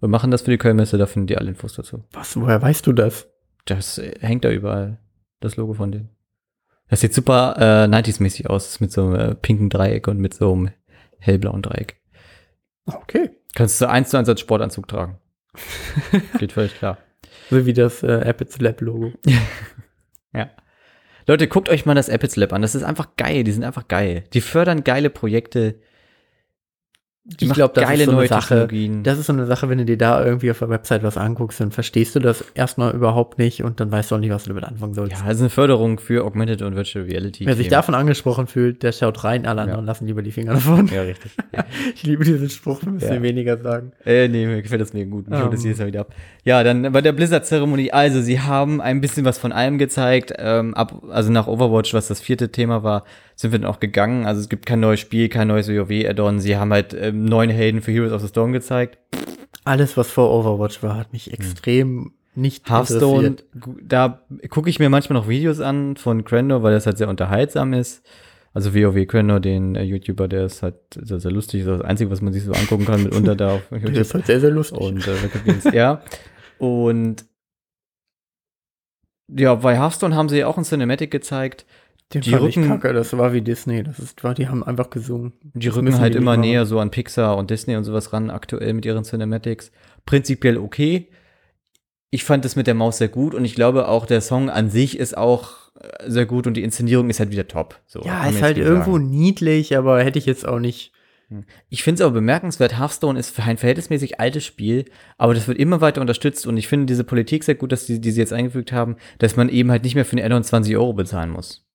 und machen das für die Kölnmesse. Da findet ihr alle Infos dazu. Was, woher weißt du das? Das äh, hängt da überall, das Logo von denen. Das sieht super äh, 90s-mäßig aus. Mit so einem äh, pinken Dreieck und mit so einem hellblauen Dreieck. Okay. Kannst du eins zu eins als Sportanzug tragen. Geht völlig klar. So wie das äh, Appets Lab Logo. Ja. Leute, guckt euch mal das Apples Lab an. Das ist einfach geil. Die sind einfach geil. Die fördern geile Projekte. Die Ich glaube, das geile ist so eine Sache. Das ist so eine Sache, wenn du dir da irgendwie auf der Website was anguckst, dann verstehst du das erstmal überhaupt nicht und dann weißt du auch nicht, was du damit anfangen sollst. ja, das ist eine Förderung für Augmented und Virtual Reality. Wer sich davon angesprochen fühlt, der schaut rein, alle anderen lassen lieber die Finger davon. Ja, richtig. Ich liebe diesen Spruch, wir müssen Ja. weniger sagen. Äh, nee, mir gefällt das mega gut. Ich hole das Ähm. jedes Mal wieder ab. Ja, dann bei der Blizzard-Zeremonie, also sie haben ein bisschen was von allem gezeigt. Ähm, ab, also nach Overwatch, was das vierte Thema war, sind wir dann auch gegangen. Also es gibt kein neues Spiel, kein neues WoW-Add-on. Sie haben halt ähm, neuen Helden für Heroes of the Storm gezeigt. Alles, was vor Overwatch war, hat mich extrem nicht Hearthstone, da gucke ich mir manchmal noch Videos an von Crandor, weil das halt sehr unterhaltsam ist. Also WoW Crandor, den äh, YouTuber, der ist halt sehr, sehr lustig. Das ist das Einzige, was man sich so angucken kann mitunter da auf YouTube. ist halt sehr, sehr lustig. Und äh, ja. Und ja, bei Hearthstone haben sie auch ein Cinematic gezeigt. Den die fand Rücken- ich kacke, das war wie Disney. Das ist, war, die haben einfach gesungen. Die Das rücken müssen halt die immer näher so an Pixar und Disney und sowas ran, aktuell mit ihren Cinematics. Prinzipiell okay. Ich fand es mit der Maus sehr gut und ich glaube auch, der Song an sich ist auch äh, sehr gut und die Inszenierung ist halt wieder top. So, Ja, ist halt irgendwo sagen. niedlich, aber hätte ich jetzt auch nicht Ich finde es aber bemerkenswert, Hearthstone ist ein verhältnismäßig altes Spiel, aber das wird immer weiter unterstützt und ich finde diese Politik sehr gut, dass die, die sie jetzt eingefügt haben, dass man eben halt nicht mehr für den Add-on 20 Euro bezahlen muss.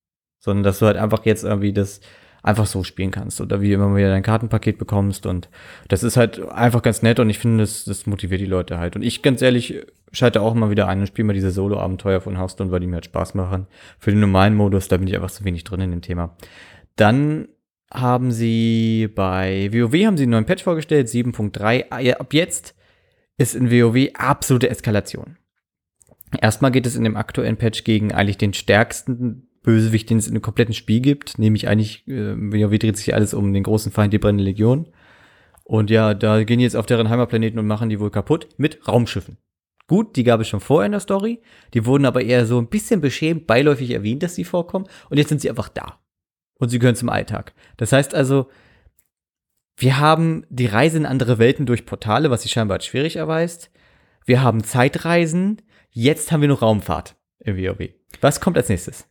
Sondern dass du halt einfach jetzt irgendwie das einfach so spielen kannst oder wie immer wieder dein Kartenpaket bekommst und das ist halt einfach ganz nett und ich finde, das, das motiviert die Leute halt. Und ich ganz ehrlich schalte auch mal wieder ein und spiele mal diese Solo-Abenteuer von Hearthstone, weil die mir halt Spaß machen. Für den normalen Modus, da bin ich einfach zu wenig drin in dem Thema. Dann haben sie bei WoW haben sie einen neuen Patch vorgestellt, 7.3. Ah, Ab jetzt ist in WoW absolute Eskalation. Erstmal geht es in dem aktuellen Patch gegen eigentlich den stärksten Bösewicht, den es in dem kompletten Spiel gibt, nämlich eigentlich, äh, WoW dreht sich alles um den großen Feind, die brennende Legion. Und ja, da gehen die jetzt auf deren Heimatplaneten und machen die wohl kaputt mit Raumschiffen. Gut, die gab es schon vorher in der Story, die wurden aber eher so ein bisschen beschämt, beiläufig erwähnt, dass sie vorkommen und jetzt sind sie einfach da. Und sie gehören zum Alltag. Das heißt also, wir haben die Reise in andere Welten durch Portale, was sich scheinbar als schwierig erweist. Wir haben Zeitreisen. Jetzt haben wir noch Raumfahrt im WoW. Was kommt als nächstes?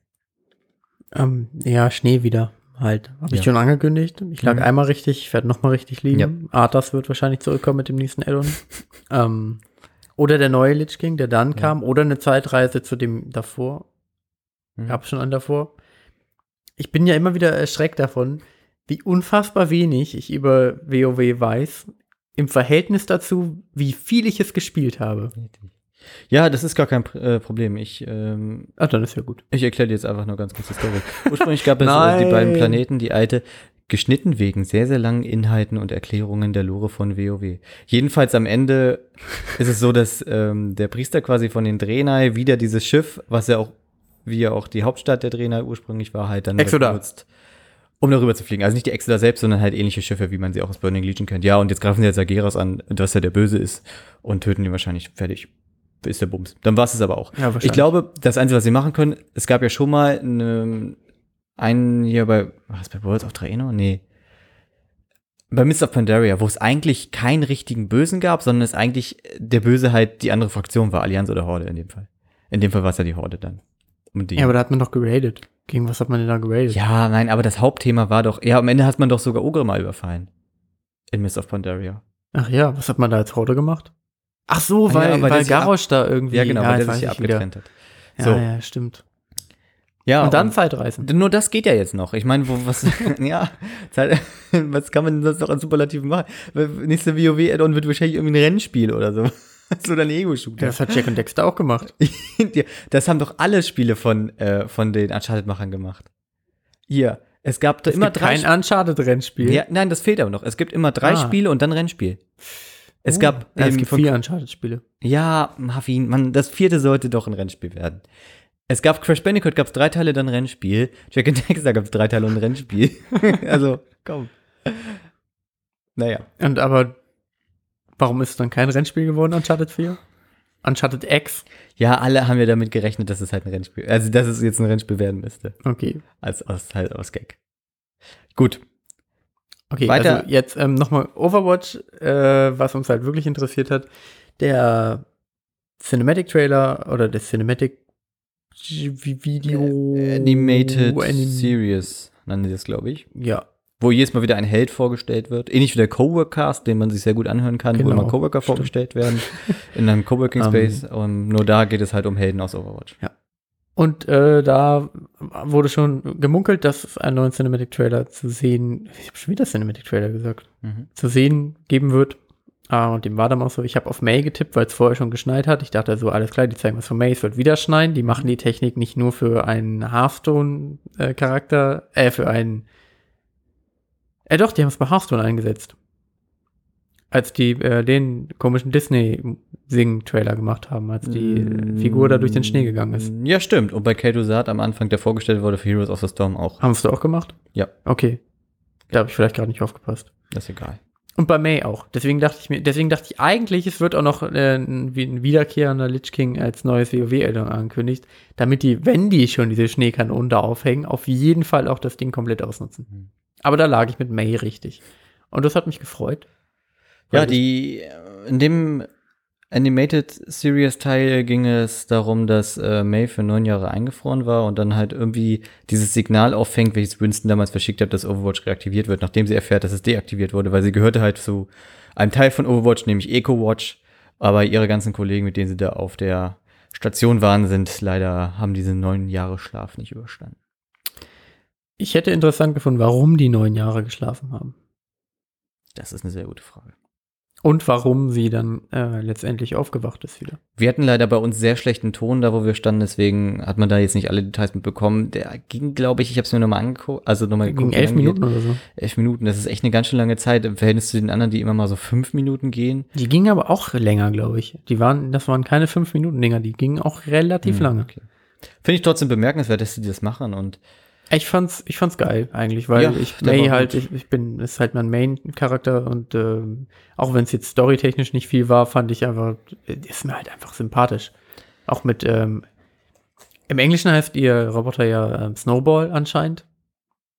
Ähm, ja, Schnee wieder halt. Habe ich Ja. schon angekündigt. Ich lag Mhm. einmal richtig, ich werde nochmal richtig liegen. Ja. Arthas wird wahrscheinlich zurückkommen mit dem nächsten Addon. ähm, oder der neue Lich King, der dann kam. Oder eine Zeitreise zu dem davor. Mhm. Gab schon einen davor. Ich bin ja immer wieder erschreckt davon, wie unfassbar wenig ich über WoW weiß. Im Verhältnis dazu, wie viel ich es gespielt habe. Ja, das ist gar kein äh, Problem. Ich, ähm, Ach, dann ist ja gut. ich erkläre dir jetzt einfach nur ganz kurz die Story. Ursprünglich gab es äh, die beiden Planeten, die alte, geschnitten wegen sehr, sehr langen Inhalten und Erklärungen der Lore von WoW. Jedenfalls am Ende ist es so, dass ähm, der Priester quasi von den Draenei wieder dieses Schiff, was ja auch, wie ja auch die Hauptstadt der Draenei ursprünglich war, halt dann benutzt, um darüber zu fliegen. Also nicht die Exodar selbst, sondern halt ähnliche Schiffe, wie man sie auch aus Burning Legion kennt. Ja, und jetzt greifen sie jetzt Ageras an, was ja der Böse ist, und töten ihn wahrscheinlich fertig. Ist der Bums. Dann war es es aber auch. Ja. Ich glaube, das Einzige, was sie machen können, es gab ja schon mal eine, einen hier bei, was bei Worlds of Draenor? Nee. Bei Mist of Pandaria, wo es eigentlich keinen richtigen Bösen gab, sondern es eigentlich der Böse halt die andere Fraktion war, Allianz oder Horde in dem Fall. In dem Fall war es ja die Horde dann. Und die, Ja, aber da hat man doch geradet. Gegen was hat man denn da geradet? ja, nein, aber das Hauptthema war doch, ja, am Ende hat man doch sogar Ogre mal überfallen. In Mist of Pandaria. Ach ja, was hat man da als Horde gemacht? Ach so, Ah ja, weil, weil weil ja Garrosh da irgendwie. Ja, genau, weil jetzt der sich ja ich wieder. abgetrennt hat. Ja, So. ja, stimmt. Ja, und dann Zeitreisen. Nur das geht ja jetzt noch. Ich meine, wo, was, ja, Zeit, was kann man denn sonst noch an Superlativen machen? Nächste WoW-Add-on wird wahrscheinlich irgendwie ein Rennspiel oder so. so ein Ja, Ego-Shooter. das hat Jack und Dexter auch gemacht. Ja, das haben doch alle Spiele von, äh, von den Uncharted-Machern gemacht. Hier, es gab da Es immer gibt drei. kein Uncharted-Rennspiel. ja, nein, das fehlt aber noch. Es gibt immer drei Ah. Spiele und dann Rennspiel. Es Oh. gab, ja, es gibt von- vier Uncharted-Spiele. ja, Muffin, man, das vierte sollte doch ein Rennspiel werden. Es gab Crash Bandicoot, gab es drei Teile, dann Rennspiel. Jack and Dexter gab es drei Teile und ein Rennspiel. also, komm. Naja. Und aber warum ist es dann kein Rennspiel geworden, Uncharted 4? Uncharted X? Ja, alle haben ja damit gerechnet, dass es halt ein Rennspiel, also dass es jetzt ein Rennspiel werden müsste. Okay. Als aus, halt aus Gag. Gut. Okay, Weiter. also jetzt ähm, nochmal Overwatch, äh, was uns halt wirklich interessiert hat. Der Cinematic Trailer oder der Cinematic Video Äh, Animated Anim- Series nennen sie das, glaube ich. Ja, Wo jedes Mal wieder ein Held vorgestellt wird. Ähnlich wie der Coworkcast, den man sich sehr gut anhören kann, wo Genau, immer Coworker stimmt. vorgestellt werden. In einem Coworking Ähm. Space. Und nur da geht es halt um Helden aus Overwatch. Und äh, da wurde schon gemunkelt, dass es einen neuen Cinematic Trailer zu sehen, ich habe schon wieder Cinematic Trailer gesagt, Mhm. zu sehen geben wird. Ah, und dem war dann auch so, ich habe auf May getippt, weil es vorher schon geschneit hat. Ich dachte so, alles klar, die zeigen was von May, es wird wieder schneien. Die machen die Technik nicht nur für einen Hearthstone-Charakter, äh, für einen. Äh, doch, die haben es bei Hearthstone eingesetzt. Als die äh, den komischen Disney-Sing-Trailer gemacht haben, als die äh, Figur da durch den Schnee gegangen ist. Ja, stimmt. Und bei Kato Saat am Anfang, der vorgestellt wurde für Heroes of the Storm auch. Haben es du auch gemacht? Ja. Okay. Da habe ich vielleicht gerade nicht aufgepasst. Das ist egal. Und bei May auch. Deswegen dachte ich mir, deswegen dachte ich eigentlich, es wird auch noch äh, ein wiederkehrender Lich King als neues WoW-Addon angekündigt, damit die, wenn die schon diese Schneekanonen da aufhängen, auf jeden Fall auch das Ding komplett ausnutzen. Mhm. Aber da lag ich mit May richtig. Und das hat mich gefreut. Ja, die, in dem Animated Series Teil ging es darum, dass äh, May für neun Jahre eingefroren war und dann halt irgendwie dieses Signal auffängt, welches Winston damals verschickt hat, dass Overwatch reaktiviert wird, nachdem sie erfährt, dass es deaktiviert wurde, weil sie gehörte halt zu einem Teil von Overwatch, nämlich EcoWatch, aber ihre ganzen Kollegen, mit denen sie da auf der Station waren, sind leider, haben diese neun Jahre Schlaf nicht überstanden. Ich hätte interessant gefunden, warum die neun Jahre geschlafen haben. Das ist eine sehr gute Frage. Und warum sie dann äh, letztendlich aufgewacht ist wieder. Wir hatten leider bei uns sehr schlechten Ton da, wo wir standen, deswegen hat man da jetzt nicht alle Details mitbekommen. Der ging, glaube ich, ich habe es mir nochmal angeguckt, also nochmal geguckt. wie elf Minuten oder so. Elf Minuten, das ist echt eine ganz schön lange Zeit im Verhältnis zu den anderen, die immer mal so fünf Minuten gehen. Die gingen aber auch länger, glaube ich. Die waren, das waren keine fünf Minuten Dinger, die gingen auch relativ Hm, lange. okay. Finde ich trotzdem bemerkenswert, dass sie das machen und Ich fand's, ich fand's geil eigentlich, weil Ja, ich May halt, ich, ich bin, ist halt mein Main-Charakter und ähm, auch wenn es jetzt storytechnisch nicht viel war, fand ich einfach, ist mir halt einfach sympathisch. Auch mit, ähm, im Englischen heißt ihr Roboter ja ähm, Snowball anscheinend.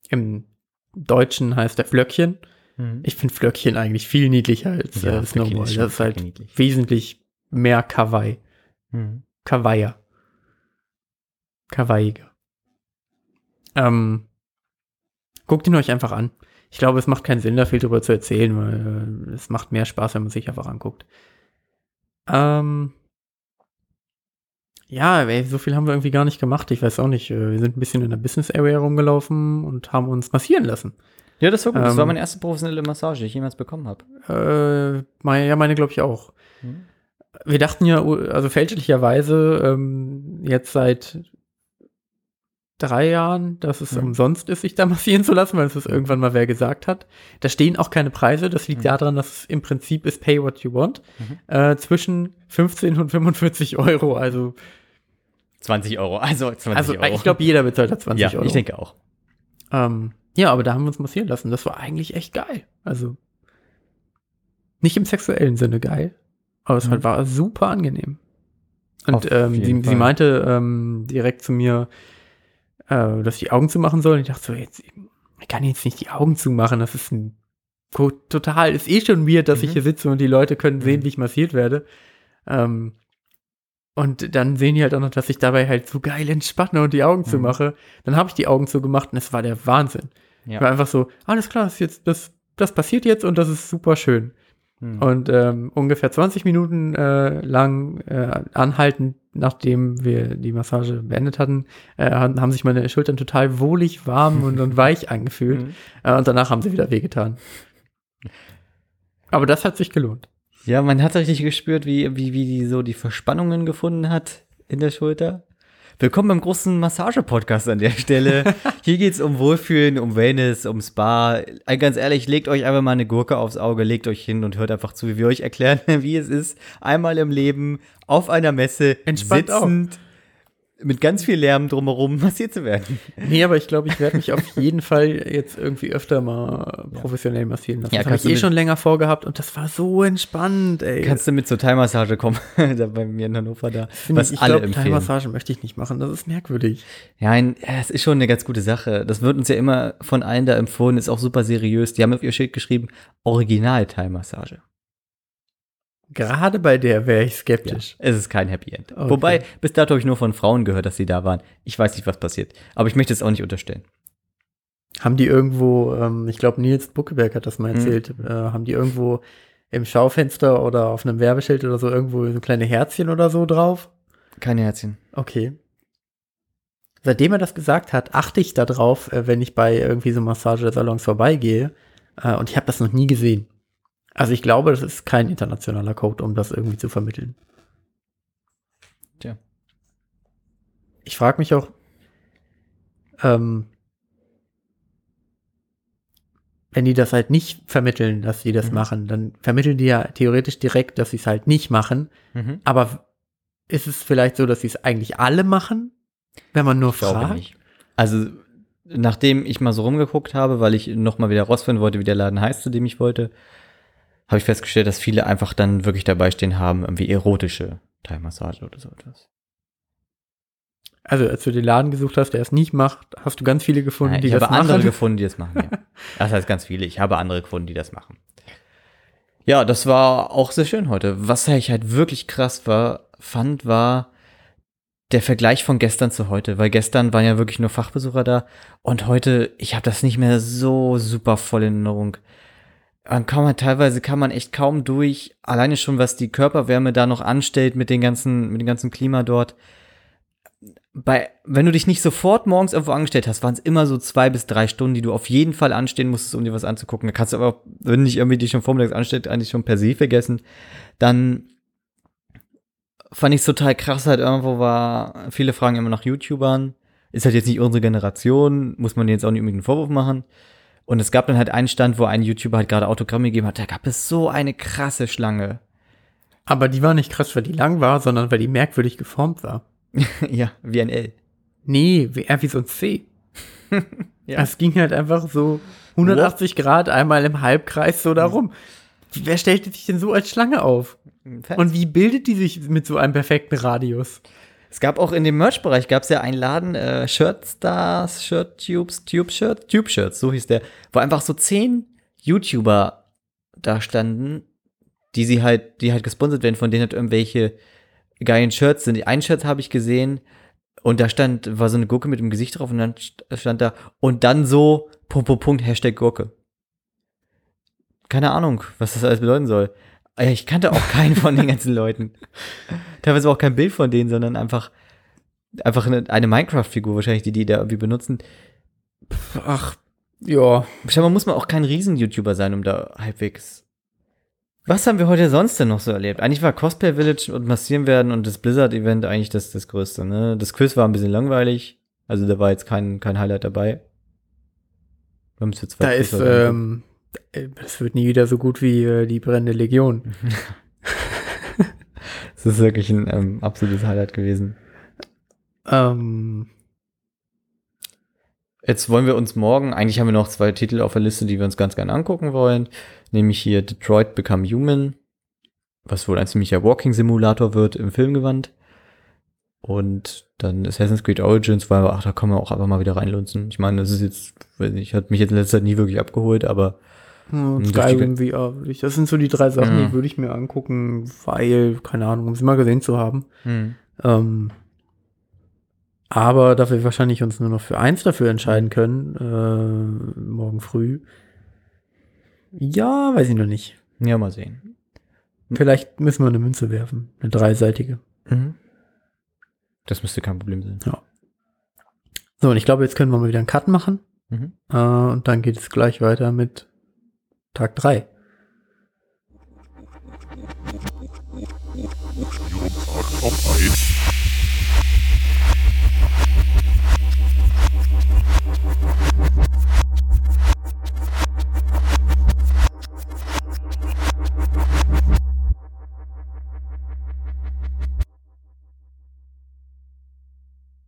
Im Deutschen heißt er Flöckchen. Ich finde Flöckchen eigentlich viel niedlicher als Ja, äh, Snowball. ist das ist halt niedlich. wesentlich mehr Kawaii. Mhm. Kawaiier. Kawaiiger. Ähm, guckt ihn euch einfach an. Ich glaube, es macht keinen Sinn, da viel drüber zu erzählen, weil äh, es macht mehr Spaß, wenn man sich einfach anguckt. Ähm, ja, ey, so viel haben wir irgendwie gar nicht gemacht. Ich weiß auch nicht. äh, Wir sind ein bisschen in der Business Area rumgelaufen und haben uns massieren lassen. Ja, das war gut. das Ähm, war meine erste professionelle Massage, die ich jemals bekommen habe. Äh, meine, ja, meine glaube ich auch. Mhm. Wir dachten ja, also fälschlicherweise, ähm, jetzt seit drei Jahren, dass es Mhm. umsonst ist, sich da massieren zu lassen, weil es das irgendwann mal wer gesagt hat. Da stehen auch keine Preise. Das liegt Mhm. daran, dass es im Prinzip ist Pay What You Want. Mhm. Äh, zwischen 15 und 45 Euro. Also, 20 Euro, also 20 also Euro. ich glaube, jeder bezahlt da 20 ja, Euro. ich denke auch. Ähm, ja, aber da haben wir uns massieren lassen. Das war eigentlich echt geil. Also nicht im sexuellen Sinne geil, aber es Mhm. halt war super angenehm. Und ähm, sie, sie meinte ähm, direkt zu mir, äh, dass ich die Augen zumachen soll. Und ich dachte so, jetzt, ich kann jetzt nicht die Augen zumachen. Das ist ein total, ist eh schon weird, dass ich Mhm. hier sitze und die Leute können sehen, Mhm. wie ich massiert werde. Ähm, und dann sehen die halt auch noch, dass ich dabei halt so geil entspanne und die Augen Mhm. zumache. Dann habe ich die Augen zugemacht und es war der Wahnsinn. Ja. War einfach so, alles klar, das, jetzt, das, das passiert jetzt und das ist super schön. Mhm. Und ähm, ungefähr 20 Minuten äh, lang äh, anhaltend, nachdem wir die Massage beendet hatten, äh, haben sich meine Schultern total wohlig, warm und, und weich angefühlt. Mhm. Äh, und danach haben sie wieder wehgetan. Aber das hat sich gelohnt. Ja, man hat richtig gespürt, wie, wie, wie die so die Verspannungen gefunden hat in der Schulter. Willkommen beim großen Massage-Podcast an der Stelle. Hier geht's um Wohlfühlen, um Wellness, um Spa. Ganz ehrlich, legt euch einfach mal eine Gurke aufs Auge, legt euch hin und hört einfach zu, wie wir euch erklären, wie es ist, einmal im Leben auf einer Messe Entspannt auch. Mit ganz viel Lärm drumherum massiert zu werden. Nee, aber ich glaube, ich werde mich auf jeden Fall jetzt irgendwie öfter mal professionell massieren lassen. Ja, das habe ich eh schon länger vorgehabt und das war so entspannt, ey. Kannst du mit zur Thai-Massage kommen, da bei mir in Hannover da, Finde was ich, ich alle glaube, empfehlen. Thai-Massage möchte ich nicht machen. Das ist merkwürdig. Ja, es ist schon eine ganz gute Sache. Das wird uns ja immer von allen da empfohlen, ist auch super seriös. Die haben auf ihr Schild geschrieben, Original-Thai-Massage. Gerade bei der wäre ich Ja, skeptisch. es ist kein Happy End. Okay. Wobei, bis dato habe ich nur von Frauen gehört, dass sie da waren. Ich weiß nicht, was passiert. Aber ich möchte es auch nicht unterstellen. Haben die irgendwo, ähm, ich glaube, Nils Buckeberg hat das mal Mhm. erzählt, äh, haben die irgendwo im Schaufenster oder auf einem Werbeschild oder so irgendwo so kleine Herzchen oder so drauf? Keine Herzchen. Okay. Seitdem er das gesagt hat, achte ich da drauf, äh, wenn ich bei irgendwie so Massagesalons vorbeigehe. Äh, und ich habe das noch nie gesehen. Also ich glaube, das ist kein internationaler Code, um das irgendwie zu vermitteln. Tja. Ich frage mich auch, ähm, wenn die das halt nicht vermitteln, dass sie das Mhm. machen, dann vermitteln die ja theoretisch direkt, dass sie es halt nicht machen. Mhm. Aber ist es vielleicht so, dass sie es eigentlich alle machen, wenn man nur Ich fragt? nicht. Also, nachdem ich mal so rumgeguckt habe, weil ich noch mal wieder rausfinden wollte, wie der Laden heißt, zu dem ich wollte, habe ich festgestellt, dass viele einfach dann wirklich dabei stehen haben, irgendwie erotische Thai-Massage oder so etwas. Also, als du den Laden gesucht hast, der es nicht macht, hast du ganz viele gefunden, Nein, die ich das habe machen. andere gefunden, die das machen. Ja. Das heißt ganz viele. Ich habe andere gefunden, die das machen. Ja, das war auch sehr schön heute. Was ich halt wirklich krass war, fand, war der Vergleich von gestern zu heute, weil gestern waren ja wirklich nur Fachbesucher da und heute, ich habe das nicht mehr so super voll in Erinnerung. Man kann man teilweise kann man echt kaum durch, alleine schon was die Körperwärme da noch anstellt mit den ganzen mit dem ganzen Klima dort. Bei, wenn du dich nicht sofort morgens irgendwo angestellt hast, waren es immer so zwei bis drei Stunden, die du auf jeden Fall anstehen musstest, um dir was anzugucken. Da kannst du aber, wenn du dich irgendwie dich schon vormittags anstellt, eigentlich schon per se vergessen. Dann fand ich es total krass halt irgendwo war, viele fragen immer nach YouTubern. Ist halt jetzt nicht unsere Generation, muss man jetzt auch nicht unbedingt einen Vorwurf machen. Und es gab dann halt einen Stand, wo ein YouTuber halt gerade Autogramme gegeben hat, da gab es so eine krasse Schlange. Aber die war nicht krass, weil die lang war, sondern weil die merkwürdig geformt war. ja, wie ein L. Nee, wie, eher wie so ein C. Ja. Es ging halt einfach so 180 Grad einmal im Halbkreis so darum. Wer stellt sich denn so als Schlange auf? Und wie bildet die sich mit so einem perfekten Radius? Es gab auch in dem Merch-Bereich gab es ja einen Laden, äh, Shirt Stars, Shirt Tubes, Tube Shirts, Tube Shirts, so hieß der, wo einfach so zehn YouTuber da standen, die sie halt, die halt gesponsert werden, von denen halt irgendwelche geilen Shirts sind. Ein Shirt habe ich gesehen und da stand, war so eine Gurke mit dem Gesicht drauf und dann st- stand da und dann so Punkt, Punkt, Punkt, Hashtag Gurke. Keine Ahnung, was das alles bedeuten soll. Ich kannte auch keinen von den ganzen Leuten. Teilweise auch kein Bild von denen, sondern einfach, einfach eine, eine Minecraft-Figur wahrscheinlich, die die da irgendwie benutzen. Ach, ja. Scheinbar muss man auch kein Riesen-YouTuber sein, um da halbwegs. Was haben wir heute sonst denn noch so erlebt? Eigentlich war Cosplay Village und Massieren werden und das Blizzard-Event eigentlich das, das Größte, ne? Das Quiz war ein bisschen langweilig. Also da war jetzt kein, kein Highlight dabei. Wir haben es jetzt Da ist, ähm, äh, das wird nie wieder so gut wie äh, die brennende Legion. Das ist wirklich ein ähm, absolutes Highlight gewesen. Ähm, Jetzt wollen wir uns morgen, eigentlich haben wir noch zwei Titel auf der Liste, die wir uns ganz gerne angucken wollen. Nämlich hier Detroit Become Human, was wohl ein ziemlicher Walking-Simulator wird im Filmgewand. Und dann Assassin's Creed Origins, weil, ach, da kann man auch einfach mal wieder reinlunzen. Ich meine, das ist jetzt, weiß nicht, hat mich jetzt in letzter Zeit nie wirklich abgeholt, aber Skyrim VR. würde ich- Das sind so die drei Sachen, Ja. die würde ich mir angucken, weil, keine Ahnung, um sie mal gesehen zu haben. Ähm, aber da wir wahrscheinlich uns nur noch für eins dafür entscheiden können, äh, morgen früh. Ja, weiß ich noch nicht. ja, mal sehen. Vielleicht müssen wir eine Münze werfen. Eine dreiseitige. Das müsste kein Problem sein. So, und ich glaube, jetzt können wir mal wieder einen Cut machen. Mhm. Äh, und dann geht es gleich weiter mit Tag 3. Ihrem Tag auf.